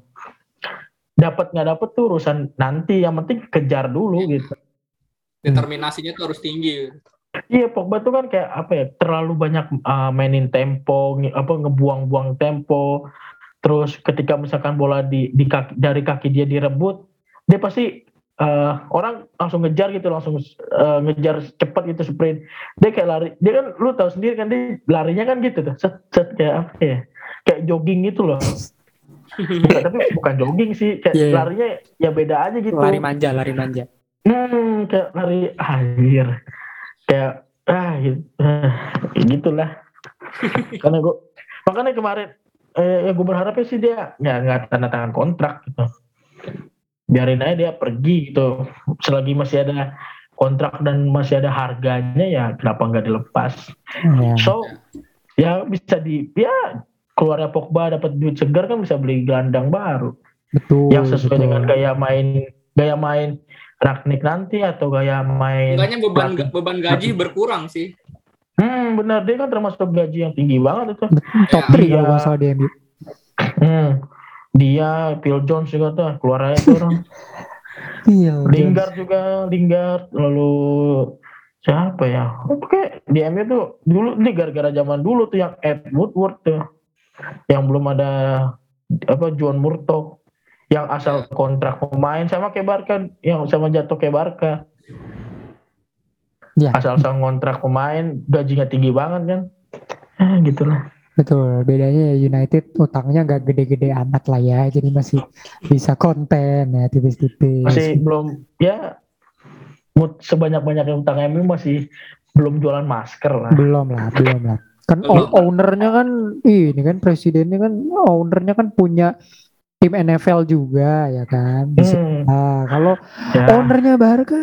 Dapat nggak dapat tuh urusan nanti yang penting kejar dulu gitu. Determinasinya tuh harus tinggi. Iya Pogba tuh kan kayak apa ya terlalu banyak uh, mainin tempo, nge- apa ngebuang-buang tempo. Terus ketika misalkan bola di, di kaki, dari kaki dia direbut, dia pasti uh, orang langsung ngejar gitu, langsung uh, ngejar cepat gitu sprint. Dia kayak lari, dia kan lu tahu sendiri kan dia larinya kan gitu tuh, set, set kayak apa ya, kayak jogging gitu loh. Bukan, tapi bukan jogging sih, kayak Iya, iya. larinya ya beda aja gitu. Lari manja, lari manja. Hmm, kayak lari anjir. Kayak ah gitu. Ah, gitulah. Karena gue makanya kemarin eh, ya gue berharapnya sih dia ya nggak tanda tangan kontrak gitu. Biarin aja dia pergi gitu. Selagi masih ada kontrak dan masih ada harganya ya kenapa nggak dilepas. Ya. So ya bisa di ya keluarnya Pogba dapat duit segar kan bisa beli gelandang baru Betul. yang sesuai betul. dengan gaya main gaya main Ragnik nanti atau gaya main Enggaknya beban Pelatih. beban gaji berkurang sih. hmm benar dia kan termasuk gaji yang tinggi banget itu top Ya, 3 kalau iya. nggak salah di MU. hmm dia Phil Jones juga tuh keluar aja tuh orang Iya. Lingard juga Lingard lalu siapa ya oke di MU tuh dulu ini gara-gara zaman dulu tuh yang Ed Woodward tuh yang belum ada apa John Murtough yang asal kontrak pemain sama kayak Barca yang sama jatuh kayak Barca Ya. asal-asal kontrak pemain gajinya tinggi banget kan eh, gitulah Betul, bedanya ya United utangnya nggak gede-gede amat lah ya, jadi masih bisa konten ya tipis-tipis. masih belum ya mut- sebanyak-banyaknya utang MU masih belum jualan masker lah Belum lah, belum lah. Kan ownernya kan, ini kan presidennya kan, ownernya kan punya tim NFL juga ya kan. Hmm, Nah, kalau ya. ownernya Barca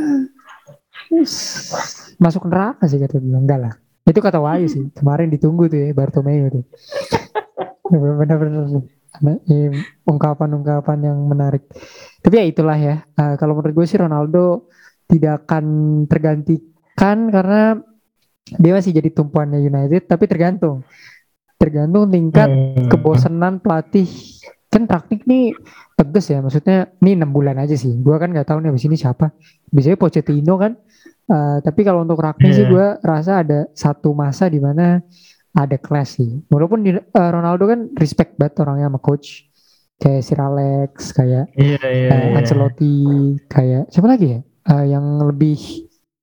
masuk neraka sih kata bilang enggak lah. Itu kata Wahyu sih. Kemarin ditunggu tuh ya Bartomeu tuh. Benar-benar ungkapan-ungkapan yang menarik. Tapi ya itulah ya. Eh, kalau menurut gue sih Ronaldo tidak akan tergantikan karena dia masih jadi tumpuannya United. Tapi tergantung, tergantung tingkat Hmm. kebosanan pelatih kan Ragnik nih tegas ya maksudnya ini enam bulan aja sih gua kan nggak tahu nih abis ini siapa biasanya Pochettino kan Eh, tapi kalau untuk Ragnik sih Iya. gua rasa ada satu masa di mana ada kelas sih walaupun di- eh, Ronaldo kan respect banget orangnya sama coach kayak Sir Alex kayak iya iya eh, iya. Ancelotti kayak siapa lagi ya Eh, yang lebih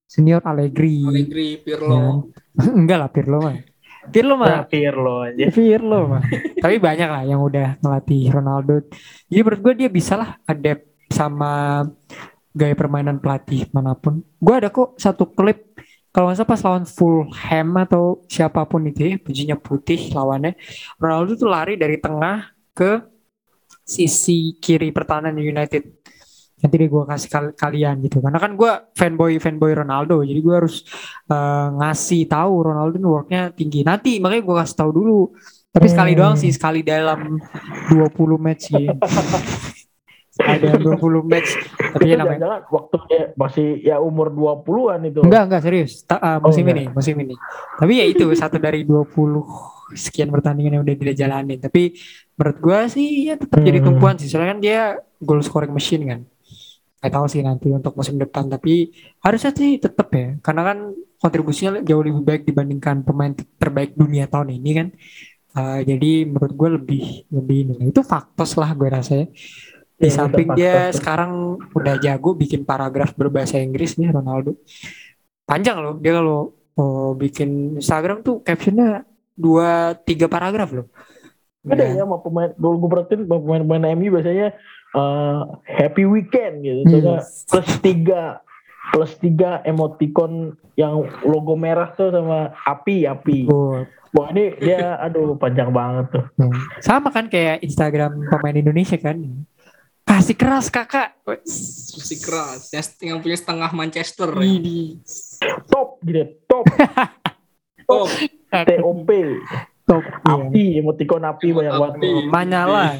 senior Allegri, Allegri, ya Pirlo. kan? enggak lah Pirlo mah Pirlo mah terakhir lo aja Pirlo mah. Tapi banyak lah yang udah ngelatih Ronaldo. Jadi menurut gue dia bisa lah adapt sama gaya permainan pelatih mana pun. Gue ada kok satu klip kalau nggak salah pas lawan Fulham atau siapa pun itu ya, bajunya putih lawannya. Ronaldo tuh lari dari tengah ke sisi kiri pertahanan United. Nanti deh gue kasih kal- kalian gitu. Karena kan gue fanboy fanboy Ronaldo, jadi gue harus eh, ngasih tahu Ronaldo ini worknya tinggi. Nanti makanya gue kasih tahu dulu Tapi sekali Hmm. doang sih, sekali dalam 20 match sih. sekali dalam 20 match. Tapi ya namanya waktu dia masih ya umur 20-an itu. Enggak, enggak serius. Ta- ah, musim Oh, ini, musim ini. Tapi ya itu satu dari 20 sekian pertandingan yang udah dia jalanin. Tapi menurut gua sih ya tetap jadi Hmm. tumpuan sih. Soalnya kan dia goal scoring machine kan. Gak tahu sih nanti untuk musim depan tapi harusnya sih tetap ya. Karena kan kontribusinya jauh lebih baik dibandingkan pemain terbaik dunia tahun ini kan. Uh, jadi menurut gue lebih lebih ini itu faktos lah gue rasa ya. Di Iya, itu samping dia faktos sekarang udah jago bikin paragraf berbahasa Inggris nih Ronaldo. Panjang loh dia kalau oh, bikin Instagram tuh captionnya dua tiga paragraf loh. Ada Udah. ya sama pemain, dulu gue perhatiin pemain-pemain MU biasanya eh, happy weekend gitu. Yes. plus tiga, plus tiga emoticon yang logo merah tuh sama api, api. Oh, Wah ini dia, aduh panjang banget tuh. Hmm. Sama kan kayak Instagram pemain Indonesia kan. Kasih keras kakak. Musik keras. Yang, yang punya setengah Manchester. ya. Top gitu, top, Oh, TOP, Top. Iya. api, emoticon api banyak banget. Manyala.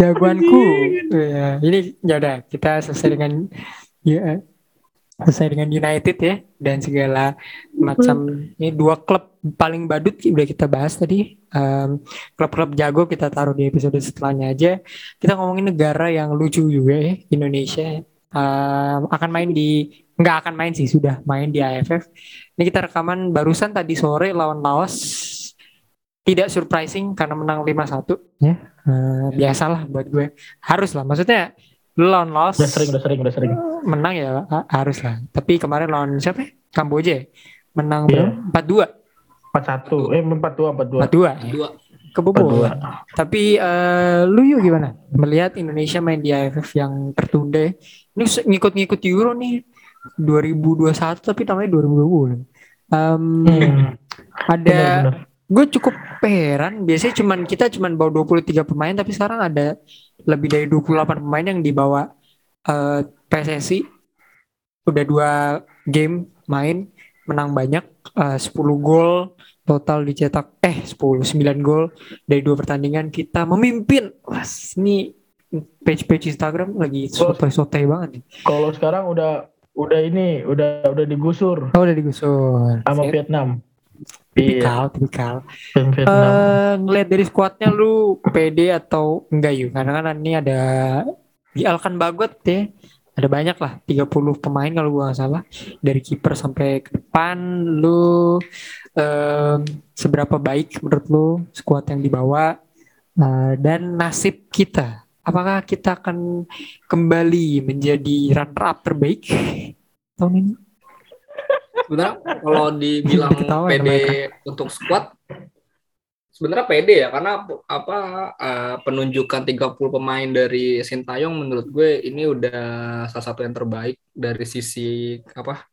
Jagoanku. Ya, ini ya udah kita selesai dengan ya selesai dengan United ya dan segala macam ini dua klub paling badut udah kita bahas tadi. Em, klub-klub jago kita taruh di episode setelahnya aja. Kita ngomongin negara yang lucu juga ya, Indonesia. Em, akan main di nggak akan main sih sudah main di AFF. Ini kita rekaman barusan tadi sore lawan Laos. Tidak surprising karena menang 5-1 ya. Eh, biasalah buat gue. Harus lah maksudnya lu lawan Laos Udah sering, udah sering, udah sering. menang ya ha- harus lah. Tapi kemarin lawan siapa? ya? Kamboja. ya? Menang berapa? 4-2. 41, eh 42, 42. 4-2 ya. dua. Kebobolan. 42. Tapi eh, lu yuk gimana? Melihat Indonesia main di AFF yang tertunda. ya. Ini ngikut-ngikut Euro nih 2021 tapi namanya 2020. Em, Hmm, ada benar-benar. Gue cukup heran. Biasanya cuman kita cuman bawa 23 pemain tapi sekarang ada lebih dari 28 pemain yang dibawa eh, PSSI udah dua game main menang banyak eh, 10 gol total dicetak. Eh 10 9 gol dari dua pertandingan. Kita memimpin. Wah ini page-page Instagram lagi sotoy-sotoy banget nih. Kalau sekarang udah udah ini, udah udah digusur. Oh udah digusur. Sama Siap. Iya, tipikal tipikal Vietnam. Eh, ngeliat dari skuadnya lu pede atau enggak yuk? Karena kan ini ada di Alkan Bagot ya. Ada banyak lah, 30 pemain kalau gua nggak salah. Dari kiper sampai ke depan lu em, seberapa baik menurut lu skuad yang dibawa Eh, dan nasib kita. Apakah kita akan kembali menjadi runner up terbaik tahun ini? Sebenarnya kalau dibilang ya PD untuk squad sebenarnya PD ya. Karena apa eh, penunjukan 30 pemain dari Sintayong menurut gue ini udah salah satu yang terbaik dari sisi apa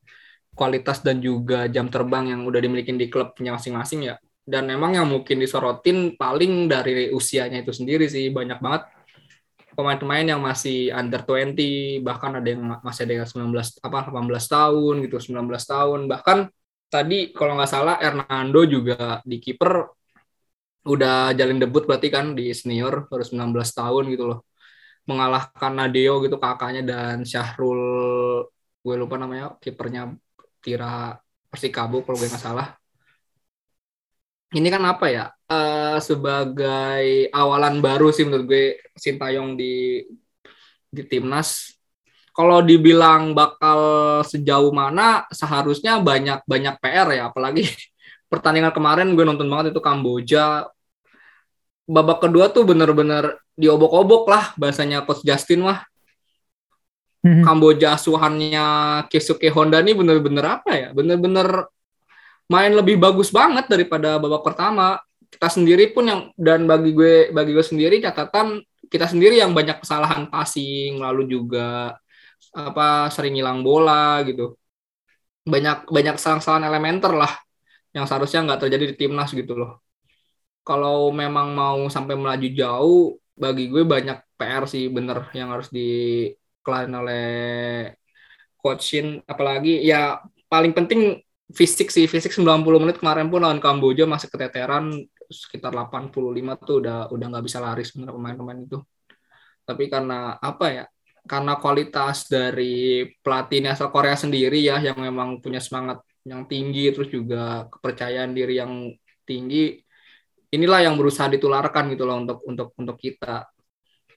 kualitas dan juga jam terbang yang udah dimiliki di klubnya masing-masing ya. Dan memang yang mungkin disorotin paling dari usianya itu sendiri sih banyak banget pemain-pemain yang masih under 20 bahkan ada yang ma- masih ada yang 19 apa 18 tahun gitu 19 tahun. Bahkan tadi kalau nggak salah Hernando juga di kiper udah jalin debut berarti kan di senior baru 19 tahun gitu loh. Mengalahkan Nadeo gitu kakaknya dan Syahrul gue lupa namanya kipernya Tira Persikabo kalau gue nggak salah. Ini kan apa ya eh, sebagai awalan baru sih menurut gue Sintayong di di timnas. Kalau dibilang bakal sejauh mana seharusnya banyak banyak PR ya. Apalagi pertandingan kemarin gue nonton banget itu Kamboja. Babak kedua tuh bener-bener diobok-obok lah bahasanya coach Justin mah. Mhm. Kamboja asuhannya Keisuke Honda nih bener-bener apa ya? Bener-bener main lebih bagus banget daripada babak pertama kita sendiri pun yang dan bagi gue bagi gue sendiri catatan kita sendiri yang banyak kesalahan passing lalu juga apa sering hilang bola gitu. Banyak banyak kesalahan-kesalahan elementer lah yang seharusnya nggak terjadi di timnas gitu loh. Kalau memang mau sampai melaju jauh bagi gue banyak PR sih bener yang harus dikelarin oleh coach Shin. Apalagi ya paling penting fisik sih fisik 90 menit kemarin pun lawan Kamboja masih keteteran sekitar 85 tuh udah udah nggak bisa lari sebenarnya pemain-pemain itu. Tapi karena apa ya karena kualitas dari pelatih asal Korea sendiri ya yang memang punya semangat yang tinggi terus juga kepercayaan diri yang tinggi inilah yang berusaha ditularkan gitu loh untuk untuk untuk kita.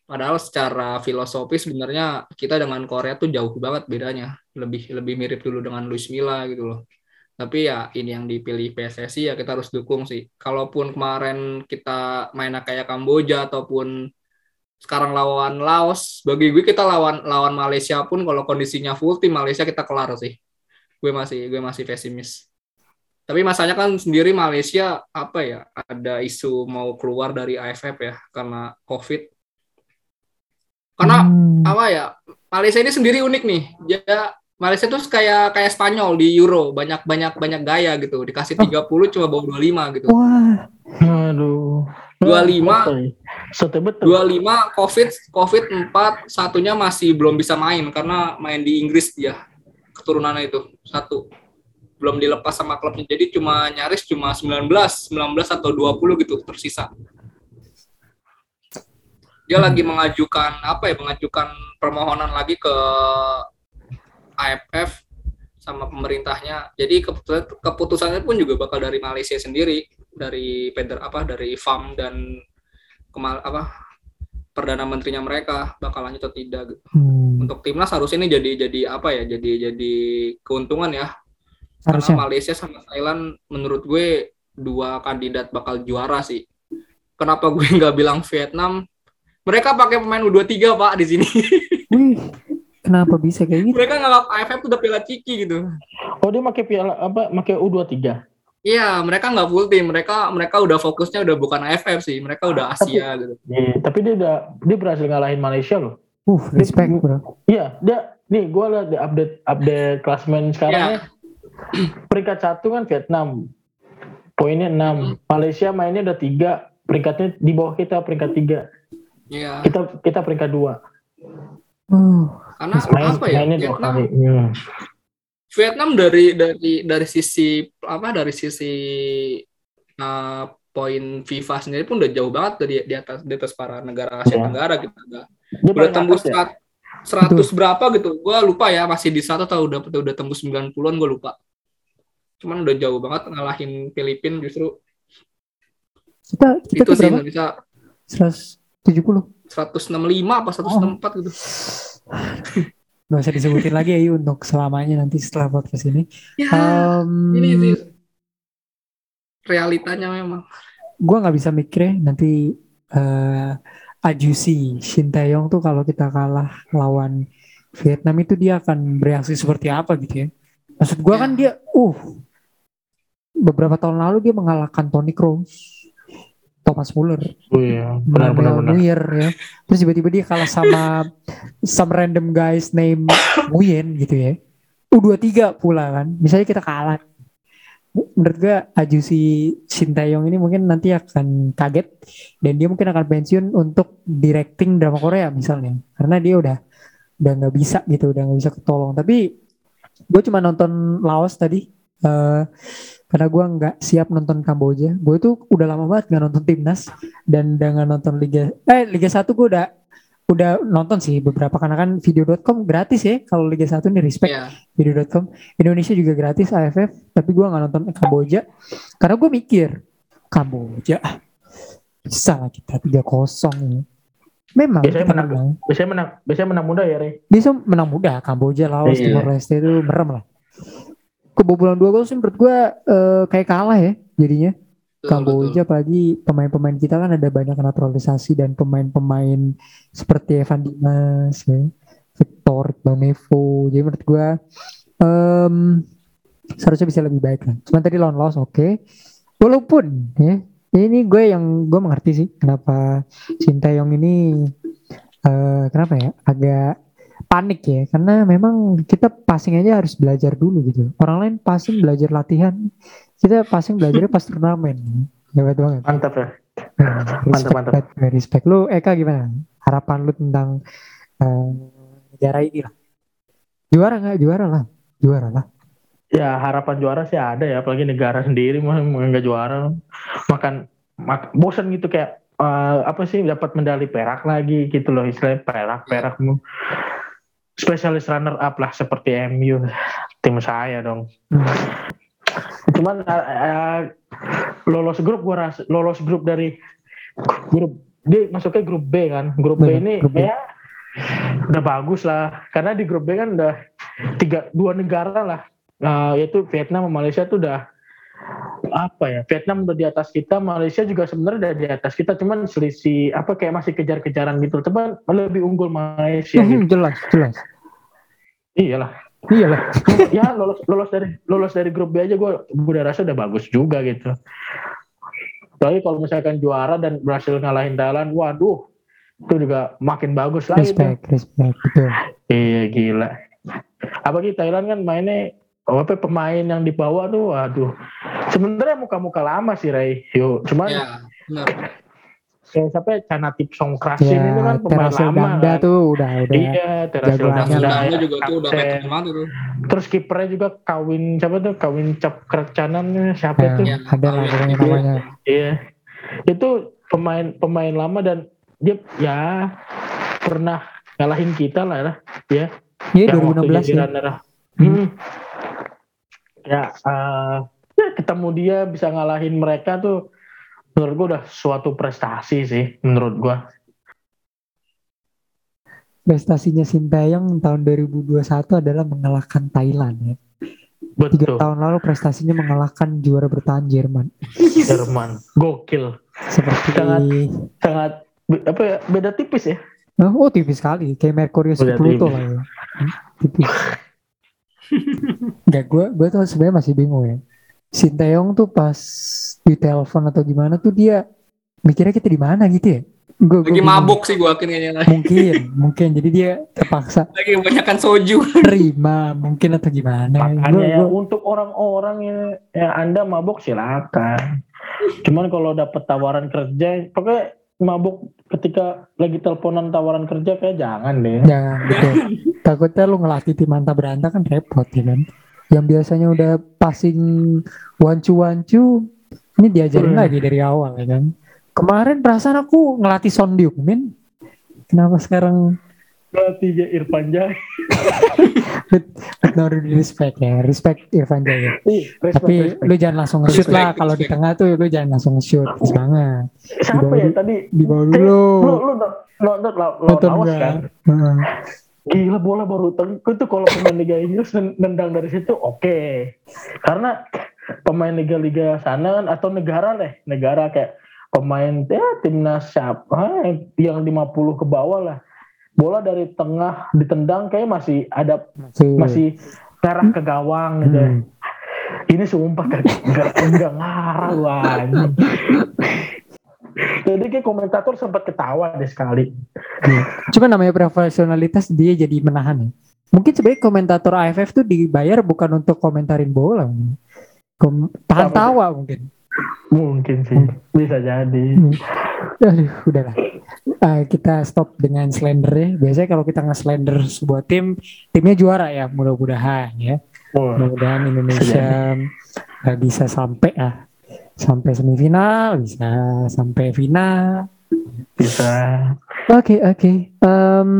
Padahal secara filosofi sebenarnya kita dengan Korea tuh jauh banget bedanya. Lebih lebih mirip dulu dengan Luis Milla gitu loh tapi ya ini yang dipilih PSSI ya kita harus dukung sih. Kalaupun kemarin kita mainnya kayak Kamboja ataupun sekarang lawan Laos bagi gue kita lawan lawan Malaysia pun kalau kondisinya full tim Malaysia kita kelar sih. Gue masih gue masih pesimis. Tapi masanya kan sendiri Malaysia apa ya ada isu mau keluar dari AFF ya karena COVID. Karena hmm. apa ya Malaysia ini sendiri unik nih. Dia Malaysia tuh kayak kayak Spanyol di Euro. Banyak banyak banyak gaya gitu. Dikasih 30 oh. cuma bawa 25 gitu. Wah. Aduh. 25 25 Covid Covid 4 satunya masih belum bisa main karena main di Inggris dia. Keturunannya itu. Satu. Belum dilepas sama klubnya. Jadi cuma nyaris cuma 19 19 atau 20 gitu tersisa. Dia lagi mengajukan apa ya mengajukan permohonan lagi ke AFF sama pemerintahnya jadi keputusannya pun juga bakal dari Malaysia sendiri dari Peder apa dari FAM dan kemal apa perdana menterinya mereka bakal lanjut atau tidak gitu. Hmm. Untuk timnas harus ini jadi jadi apa ya? Jadi jadi keuntungan ya. Harusnya. Karena Malaysia sama Thailand menurut gue dua kandidat bakal juara sih. Kenapa gue nggak bilang Vietnam? Mereka pakai pemain U23 Pak di sini. Wih, kenapa bisa kayak gitu? Mereka nggak AFF udah piala ciki gitu. Oh dia pakai piala apa? Pakai U23. Iya, mereka nggak full tim. Mereka mereka udah fokusnya udah bukan AFF sih. Mereka udah Asia tapi, gitu. Iya, tapi dia udah dia berhasil ngalahin Malaysia loh. Uh, respect bro. Iya, dia nih gue liat di update update klasmen sekarang yeah. ya. Peringkat satu kan Vietnam, poinnya enam. Hmm. Malaysia mainnya udah tiga, peringkatnya di bawah kita peringkat tiga. Iya. Yeah. Kita kita peringkat dua. Uh, Karena main, apa ya? Mainnya Vietnam. Hmm Vietnam dari dari dari sisi apa dari sisi uh, poin FIFA sendiri pun udah jauh banget dari di atas di atas para negara Asia yeah. Tenggara gitu udah, udah tembus ya? 100 berapa gitu gue lupa ya masih di satu atau udah udah tembus 90-an gue lupa cuman udah jauh banget ngalahin Filipina justru kita, kita itu sih bisa 170 165 apa 164 oh. gitu Gak usah disebutin lagi ya untuk selamanya nanti setelah podcast ini. Ya, um, ini sih realitanya memang. Gue nggak bisa mikir ya nanti uh, Ajusi Shin Taeyong tuh kalau kita kalah lawan Vietnam itu dia akan bereaksi seperti apa gitu ya. Maksud gue ya. kan dia, uh, beberapa tahun lalu dia mengalahkan Tony Kroos Thomas Muller. Oh iya, benar benar ya. Terus tiba-tiba dia kalah sama some random guys name Nguyen gitu ya. U23 pula kan. Misalnya kita kalah. Menurut gue Ajusi Sintayong ini mungkin nanti akan kaget dan dia mungkin akan pensiun untuk directing drama Korea misalnya. Karena dia udah udah nggak bisa gitu, udah nggak bisa ketolong. Tapi gue cuma nonton Laos tadi. Uh, karena gue nggak siap nonton Kamboja. Gue tuh udah lama banget nggak nonton timnas dan dengan nonton Liga eh Liga 1 gue udah udah nonton sih beberapa karena kan video.com gratis ya kalau Liga 1 nih respect yeah. video.com Indonesia juga gratis AFF tapi gue nggak nonton Kamboja karena gue mikir Kamboja bisa lah kita tiga kosong Memang biasanya menang, menang. Biasanya menang, biasanya menang muda ya, Rey. Bisa menang muda Kamboja, Laos, iya. Timor Leste itu merem lah kebobolan dua gol sih menurut gue uh, kayak kalah ya jadinya. Kamboja pagi pemain-pemain kita kan ada banyak naturalisasi dan pemain-pemain seperti Evan Dimas, ya, Victor, Bang Mevo. Jadi menurut gue um, seharusnya bisa lebih baik lah. Cuman tadi lawan Laos oke. Okay. Walaupun ya ini gue yang gue mengerti sih kenapa Sintayong ini uh, kenapa ya agak panik ya karena memang kita passing aja harus belajar dulu gitu. Orang lain passing belajar latihan kita passing belajarnya pas turnamen. Hebat banget. Mantap ya. Nah, mantap mantap. respect lu Eka gimana? Harapan lu tentang uh, negara ini lah. Juara nggak? Juara lah. Juara lah. Ya harapan juara sih ada ya apalagi negara sendiri mah nggak juara. Makan mak bosan gitu kayak eh, apa sih dapat medali perak lagi gitu loh istilahnya perak perak mu spesialis runner up lah seperti MU tim saya dong. Cuman eh, lolos grup gua rasa lolos grup dari grup dia masuknya grup B kan. Grup B ini grup B. ya udah bagus lah. Karena di grup B kan udah tiga dua negara lah. Nah, yaitu Vietnam sama Malaysia tuh udah apa ya Vietnam udah di atas kita Malaysia juga sebenarnya udah di atas kita cuman selisih apa kayak masih kejar-kejaran gitu cuman lebih unggul Malaysia gitu Hmm, jelas, jelas. iyalah Iyalah. ya lolos lolos dari lolos dari grup B aja gue udah rasa udah bagus juga gitu. Tapi kalau misalkan juara dan berhasil ngalahin Thailand, waduh, itu juga makin bagus lagi. Respect, respect, betul. Iya gila. Apalagi Thailand kan mainnya oh, apa pemain yang dibawa tuh, waduh. Sebenarnya muka-muka lama sih Ray. Yo, cuman Ya, benar. kayak siapa ya, Canatip Songkrasin itu Ya, kan pemain Terasil lama Danda kan. tuh udah, udah. Iya, Terasil. Sundanya juga tuh udah tuh. Terus kipernya juga kawin siapa tuh? Kawin Cap Kercanan siapa Ya, tuh? Ya, ada lah ya. pokoknya Iya. namanya. Iya. Itu pemain pemain lama dan dia ya pernah ngalahin kita lah lah ya. Iya, Yang waktu 2016 jadi ya. up. Hmm. Ya, eh, ya ketemu dia bisa ngalahin mereka tuh menurut gua udah suatu prestasi sih menurut gua. Prestasinya Sintayong tahun 2021 adalah mengalahkan Thailand ya. Tiga Betul. tahun lalu prestasinya mengalahkan juara bertahan Jerman. Jerman. Gokil. Seperti Sangat- Sangat apa ya, beda tipis ya. Oh, tipis sekali. Kayak Merkurius Pluto lah ya. Tipis. Enggak, gue gue tuh sebenarnya masih bingung ya. Sintayong tuh pas di telepon atau gimana tuh dia mikirnya kita di mana gitu ya? Gue Lagi mabuk sih gua kayaknya. Mungkin, mungkin. Jadi dia terpaksa Lagi kebanyakan soju. terima, mungkin atau gimana. Makanya Gua- ya gua- untuk orang-orang yang, yang Anda mabuk silakan. Cuman kalau dapat tawaran kerja, pokoknya mabuk ketika lagi teleponan tawaran kerja kayak jangan deh. Jangan gitu. Takutnya lu ngelatih tim mantap beranta kan repot ya kan. Yang biasanya udah passing wancu-wancu, ini diajarin Hmm. lagi dari awal ya kan. Kemarin perasaan aku ngelatih Son Heung-min. Kenapa sekarang Pelatihnya Irfan Jaya. with, with no respect ya, respect Irfan Jaya. Ih, respect, Tapi respect. lu jangan langsung nge-shoot Respect, lah kalau di tengah tuh lu jangan langsung nge-shoot. Bagus banget. siapa ya tadi? Di bawah Lu dulu. lu lu nonton lawan Nonton lawas nggak? kan? Gila bola baru tengku tuh kalau pemain Liga Inggris nen- nendang dari situ oke. Karena pemain liga-liga sana kan atau negara deh, negara kayak pemain ya timnas siapa yang 50 ke bawah lah. Bola dari tengah ditendang kayak masih ada Masih. masih ngarah ke gawang gitu. Hmm. Ini sumpah gak, gak, gak ngarah. Jadi kayak komentator sempat ketawa deh sekali. Cuma namanya profesionalitas dia jadi menahan ya. Mungkin sebenarnya komentator AFF tuh dibayar bukan untuk komentarin bola. Kom tahan tawa mungkin. Mungkin sih, bisa jadi. Aduh, udahlah. Ah, kita stop dengan slender ya. Biasanya kalau kita nge-slender sebuah tim, timnya juara ya, mudah-mudahan ya. Mudah-mudahan Indonesia eh, bisa sampai ah sampai semifinal, bisa sampai final. bisa. Oke, oke. Em,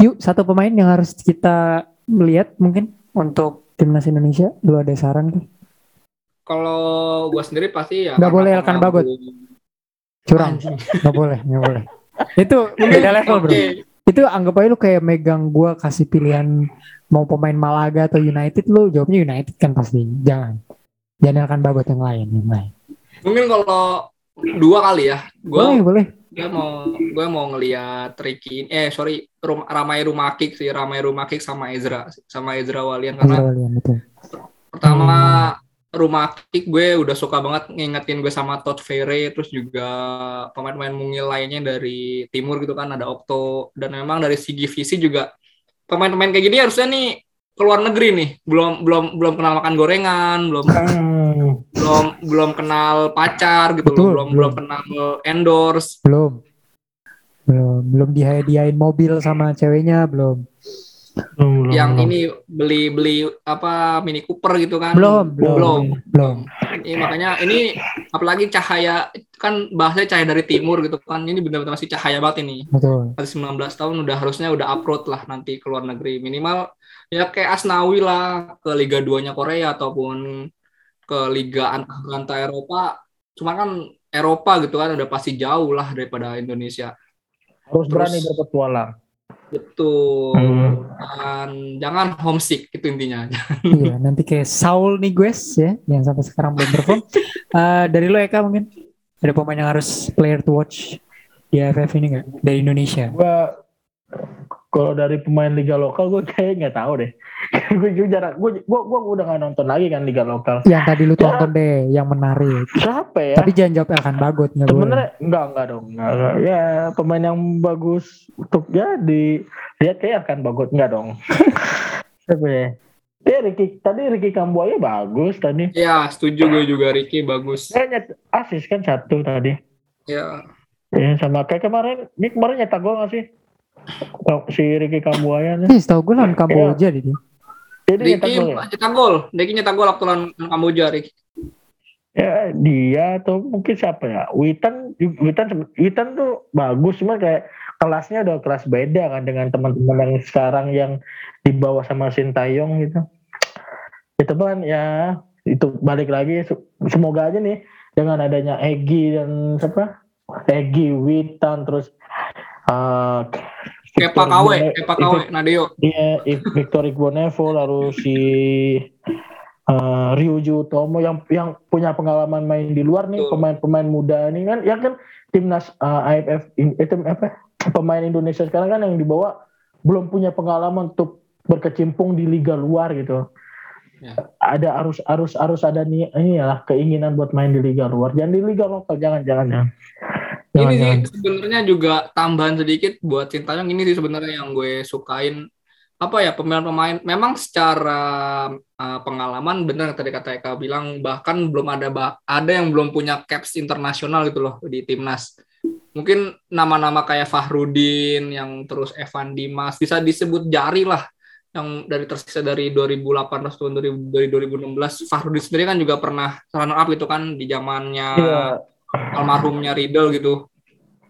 yuk, satu pemain yang harus kita melihat mungkin untuk timnas Indonesia. Lu ada saran tuh? Kalau gua sendiri pasti ya. Nggak boleh Elkan Bagot. Curang. Nggak boleh, nggak boleh. Itu beda level bro. Oke. Itu anggap aja lu kayak megang gua kasih pilihan mau pemain Malaga atau United, lu jawabnya United kan pasti. Jangan. Jangan Bagot yang lain, yang lain. Mungkin kalau dua kali ya. Gua Boleh, boleh. gue mau gue mau ngelihat Ricky eh sorry Rum, Ramai Rumakik sih Ramai Rumakik sama Ezra sama Ezra Walian karena Ezra Walian, betul. pertama rumah kick gue udah suka banget ngingetin gue sama Todd Ferry terus juga pemain-pemain mungil lainnya dari timur gitu kan ada Okto dan memang dari segi visi juga pemain-pemain kayak gini harusnya nih keluar negeri nih belum belum belum kenal makan gorengan belum Hmm, belum belum kenal pacar gitu Betul, loh belum belum. belum kenal endorse Belum. Belum, belum dihadiahin mobil sama ceweknya, belum. Belum, belum, yang belum. ini beli beli apa Mini Cooper gitu kan Belum, belum, belum belum. Ini makanya ini apalagi cahaya kan bahasanya cahaya dari timur gitu kan ini benar-benar masih cahaya banget ini Betul. masih 19 tahun udah harusnya udah upload lah nanti ke luar negeri minimal ya kayak Asnawi lah ke Liga 2 nya Korea ataupun ke Liga antar Eropa cuma kan Eropa gitu kan udah pasti jauh lah daripada Indonesia harus terus- berani berpetualang. betul Hmm. dan jangan homesick itu intinya iya, nanti kayak Saul Niguez ya, yang sampai sekarang belum perform. Eh, dari lo Eka mungkin ada pemain yang harus player to watch di AFF ini nggak? Dari Indonesia. Gua kalau dari pemain liga lokal gue kayak nggak tahu deh. gue juga jarang. Gue gua, gua udah nggak nonton lagi kan liga lokal. Yang tadi lu tonton deh, yang menarik. Siapa ya? Tapi jangan jawab akan bagot nggak. Sebenarnya enggak enggak dong. Enggak, enggak. Ya pemain yang bagus untuk ya di lihat kayak akan bagus enggak dong. Siapa ya? Ya Ricky tadi Ricky Kambuaya bagus tadi. ya setuju gue juga Ricky bagus Kayaknya asis kan satu tadi. ya Ya sama kayak kemarin, ini kemarin nyetak gol nggak sih? Oh, Si Ricky Kambuaya nih. Ih, setahu gue lawan Kamboja deh dia. Jadi Ricky gol ya? nyetak gol Ricky nyetak gol waktu lawan Kamboja Ricky Ya dia atau mungkin siapa ya? Witan, Witan, Witan tuh bagus cuma kayak kelasnya udah kelas beda kan dengan teman-teman yang sekarang yang dibawa sama Sintayong gitu. Itu kan ya itu balik lagi semoga aja nih dengan adanya Egi dan siapa? Egi, Witan terus uh, Kepa KW Kepa KW Nadeo Iya, Victor Igbonevo lalu si uh, Ryuju Tomo yang yang punya pengalaman main di luar nih pemain-pemain muda ini kan ya kan timnas uh, AFF in- itu apa pemain Indonesia sekarang kan yang dibawa belum punya pengalaman untuk berkecimpung di liga luar gitu. Ya. Ada arus arus arus ada nih inilah keinginan buat main di liga luar jangan di liga lokal jangan jangan jangan. Jangan, ini jangan. sih sebenarnya juga tambahan sedikit buat Sintayong ini sih sebenarnya yang gue sukain. Apa ya pemain-pemain memang secara uh, pengalaman benar tadi kata Eka bilang. Bahkan belum ada bah- ada yang belum punya caps internasional gitu loh di timnas. Mungkin nama-nama kayak Fahrudin yang terus Evan Dimas. Bisa disebut jari lah. Yang dari tersisa dari 2018 tahun 2000 dari 2016 Fahrudin sendiri kan juga pernah runner up gitu kan di zamannya Iya. Almarhumnya Riddle gitu.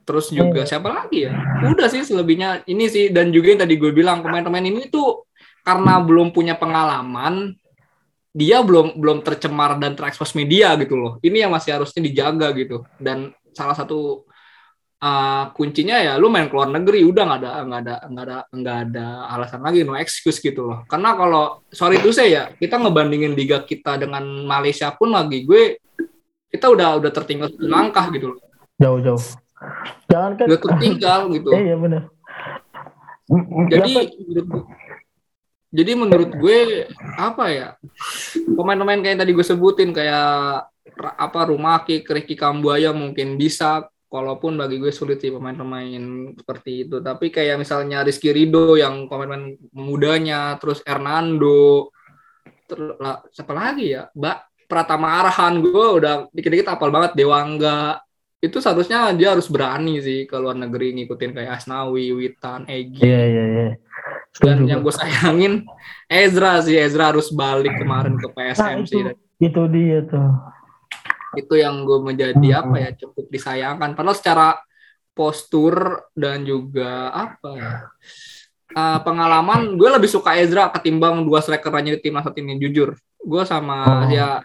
Terus juga siapa lagi ya? Udah sih selebihnya ini sih dan juga yang tadi gue bilang pemain-pemain ini tuh karena belum punya pengalaman dia belum belum tercemar dan terekspos media gitu loh. Ini yang masih harusnya dijaga gitu. Dan salah satu uh, kuncinya ya lu main keluar negeri udah nggak ada nggak ada nggak ada nggak ada alasan lagi no excuse gitu loh. Karena kalau sorry itu saya ya kita ngebandingin liga kita dengan Malaysia pun lagi gue kita udah udah tertinggal satu langkah gitu loh. Jauh-jauh. Jangan kan Udah tertinggal gitu. Eh, iya benar. Jadi menurut gue- jadi menurut gue apa ya pemain-pemain kayak yang tadi gue sebutin kayak apa Rumaki, Ricky Kambuaya mungkin bisa walaupun bagi gue sulit sih pemain-pemain seperti itu tapi kayak misalnya Rizky Rido yang pemain-pemain mudanya terus Hernando terus siapa lagi ya Mbak Pratama Arhan gue udah dikit-dikit apal banget Dewangga itu seharusnya dia harus berani sih ke luar negeri ngikutin kayak Asnawi, Witan, Egi Iya iya iya. dan Setuju yang gue sayangin Ezra sih Ezra harus balik kemarin ke PSM Nah, sih itu, dia tuh. itu yang gue menjadi Hmm. apa ya cukup disayangkan padahal secara postur dan juga apa ya uh, pengalaman gue lebih suka Ezra ketimbang dua strikernya di timnas saat ini jujur gue sama Oh. ya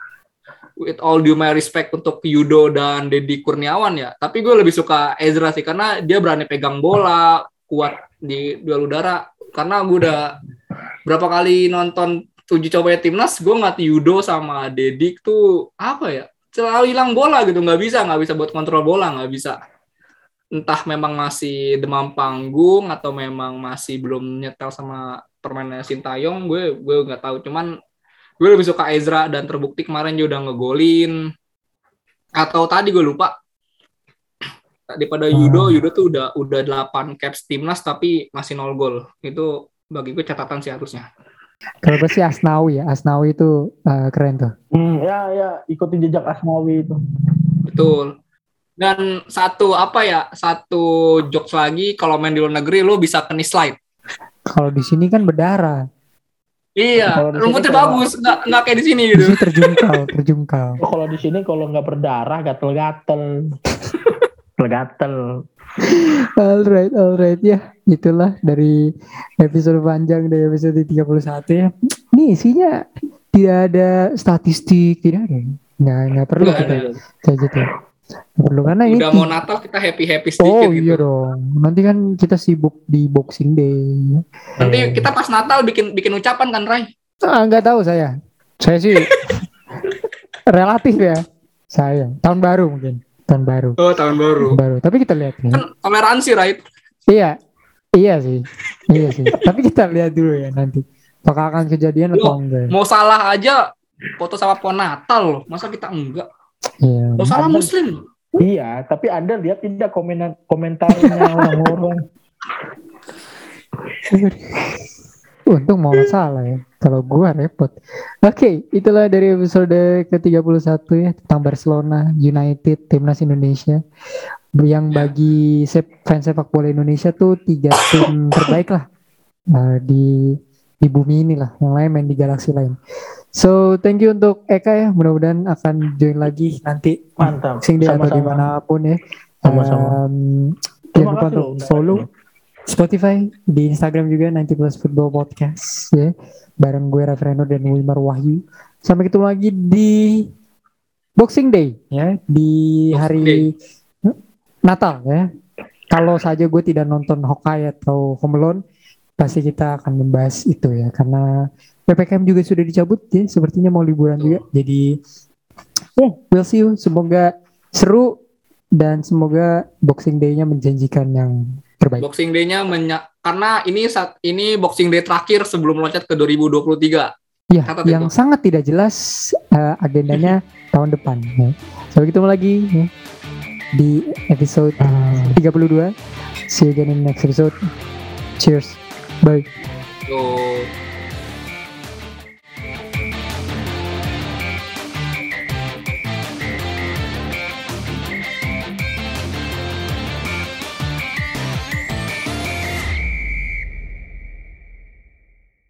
with all due my respect untuk Yudo dan Deddy Kurniawan ya. Tapi gue lebih suka Ezra sih karena dia berani pegang bola kuat di duel udara. Karena gue udah berapa kali nonton uji coba timnas gue ngeliat Yudo sama Deddy tuh apa ya selalu hilang bola gitu. Nggak bisa nggak bisa buat kontrol bola nggak bisa. Entah memang masih demam panggung atau memang masih belum nyetel sama permainan Sintayong gue gue nggak tahu. Cuman gue lebih suka Ezra dan terbukti kemarin dia udah ngegolin atau tadi gue lupa daripada Yudo Yudo tuh udah udah 8 caps timnas tapi masih nol gol itu bagi gue catatan sih harusnya Kalau gue sih Asnawi ya, Asnawi itu eh, keren tuh. Hmm, ya ya ikutin jejak Asmawi itu. Betul. Dan satu apa ya? Satu jokes lagi kalau main di luar negeri lo bisa keni slide. Kalau di sini kan berdarah. Iya, di rumputnya kalau- bagus, nggak nggak kayak di sini Di gitu. sini terjungkal, terjungkal. Oh, kalau di sini kalau nggak berdarah gatel-gatel. Gatel-gatel. Alright, alright ya. Itulah dari episode panjang dari episode 31 ya. Ini isinya tidak ada statistik, tidak ada. Nggak, nggak perlu Nggak kita ada. Perlu karena ini Udah mau Natal kita happy happy sedikit Oh gitu. iya dong. Nanti kan kita sibuk di Boxing Day. Nanti kita pas Natal bikin bikin ucapan kan, Ray? Ah, nggak tahu saya. Saya sih relatif ya. Saya tahun baru mungkin. Tahun baru. Oh, tahun baru. Tahun baru. Tapi kita lihat ya. Kan toleransi, right? Iya. Iya sih. Iya sih. Tapi kita lihat dulu ya nanti. Apakah akan kejadian atau enggak? Mau salah aja foto sama pohon Natal loh. Masa kita enggak? Iya. Mau salah Anda- muslim. Iya, tapi Anda lihat tidak komentar komentarnya orang-orang. Untung mau salah ya. Kalau gua repot. Oke, itulah dari episode ke-31 ya tentang Barcelona United Timnas Indonesia. Yang bagi sep- fans sepak bola Indonesia tuh tiga tim terbaik lah eh, di di bumi ini lah. Yang lain main di galaksi lain. So, thank you untuk Eka ya. Mudah-mudahan akan join lagi nanti Mantap. Boxing Day atau di mana pun ya. Sama-sama. Um, Terima jangan lupa untuk follow Spotify di Instagram juga 90 Plus Football Podcast ya bareng gue Reverendo dan Wilmar Wahyu sampai ketemu lagi di Boxing Day ya di Boxing hari Day. Natal ya kalau saja gue tidak nonton Hawkeye atau Home Alone pasti kita akan membahas itu ya karena PPKM juga sudah dicabut ya sepertinya mau liburan juga jadi ya we'll see you semoga seru dan semoga Boxing Day-nya menjanjikan yang terbaik. Boxing Day-nya karena ini saat ini Boxing Day terakhir sebelum loncat ke 2023. Ya, Catat yang itu. sangat tidak jelas uh, agendanya tahun depan. Ya. Sampai ketemu lagi ya, di episode 32. See you again in next episode. Cheers. Bye. So,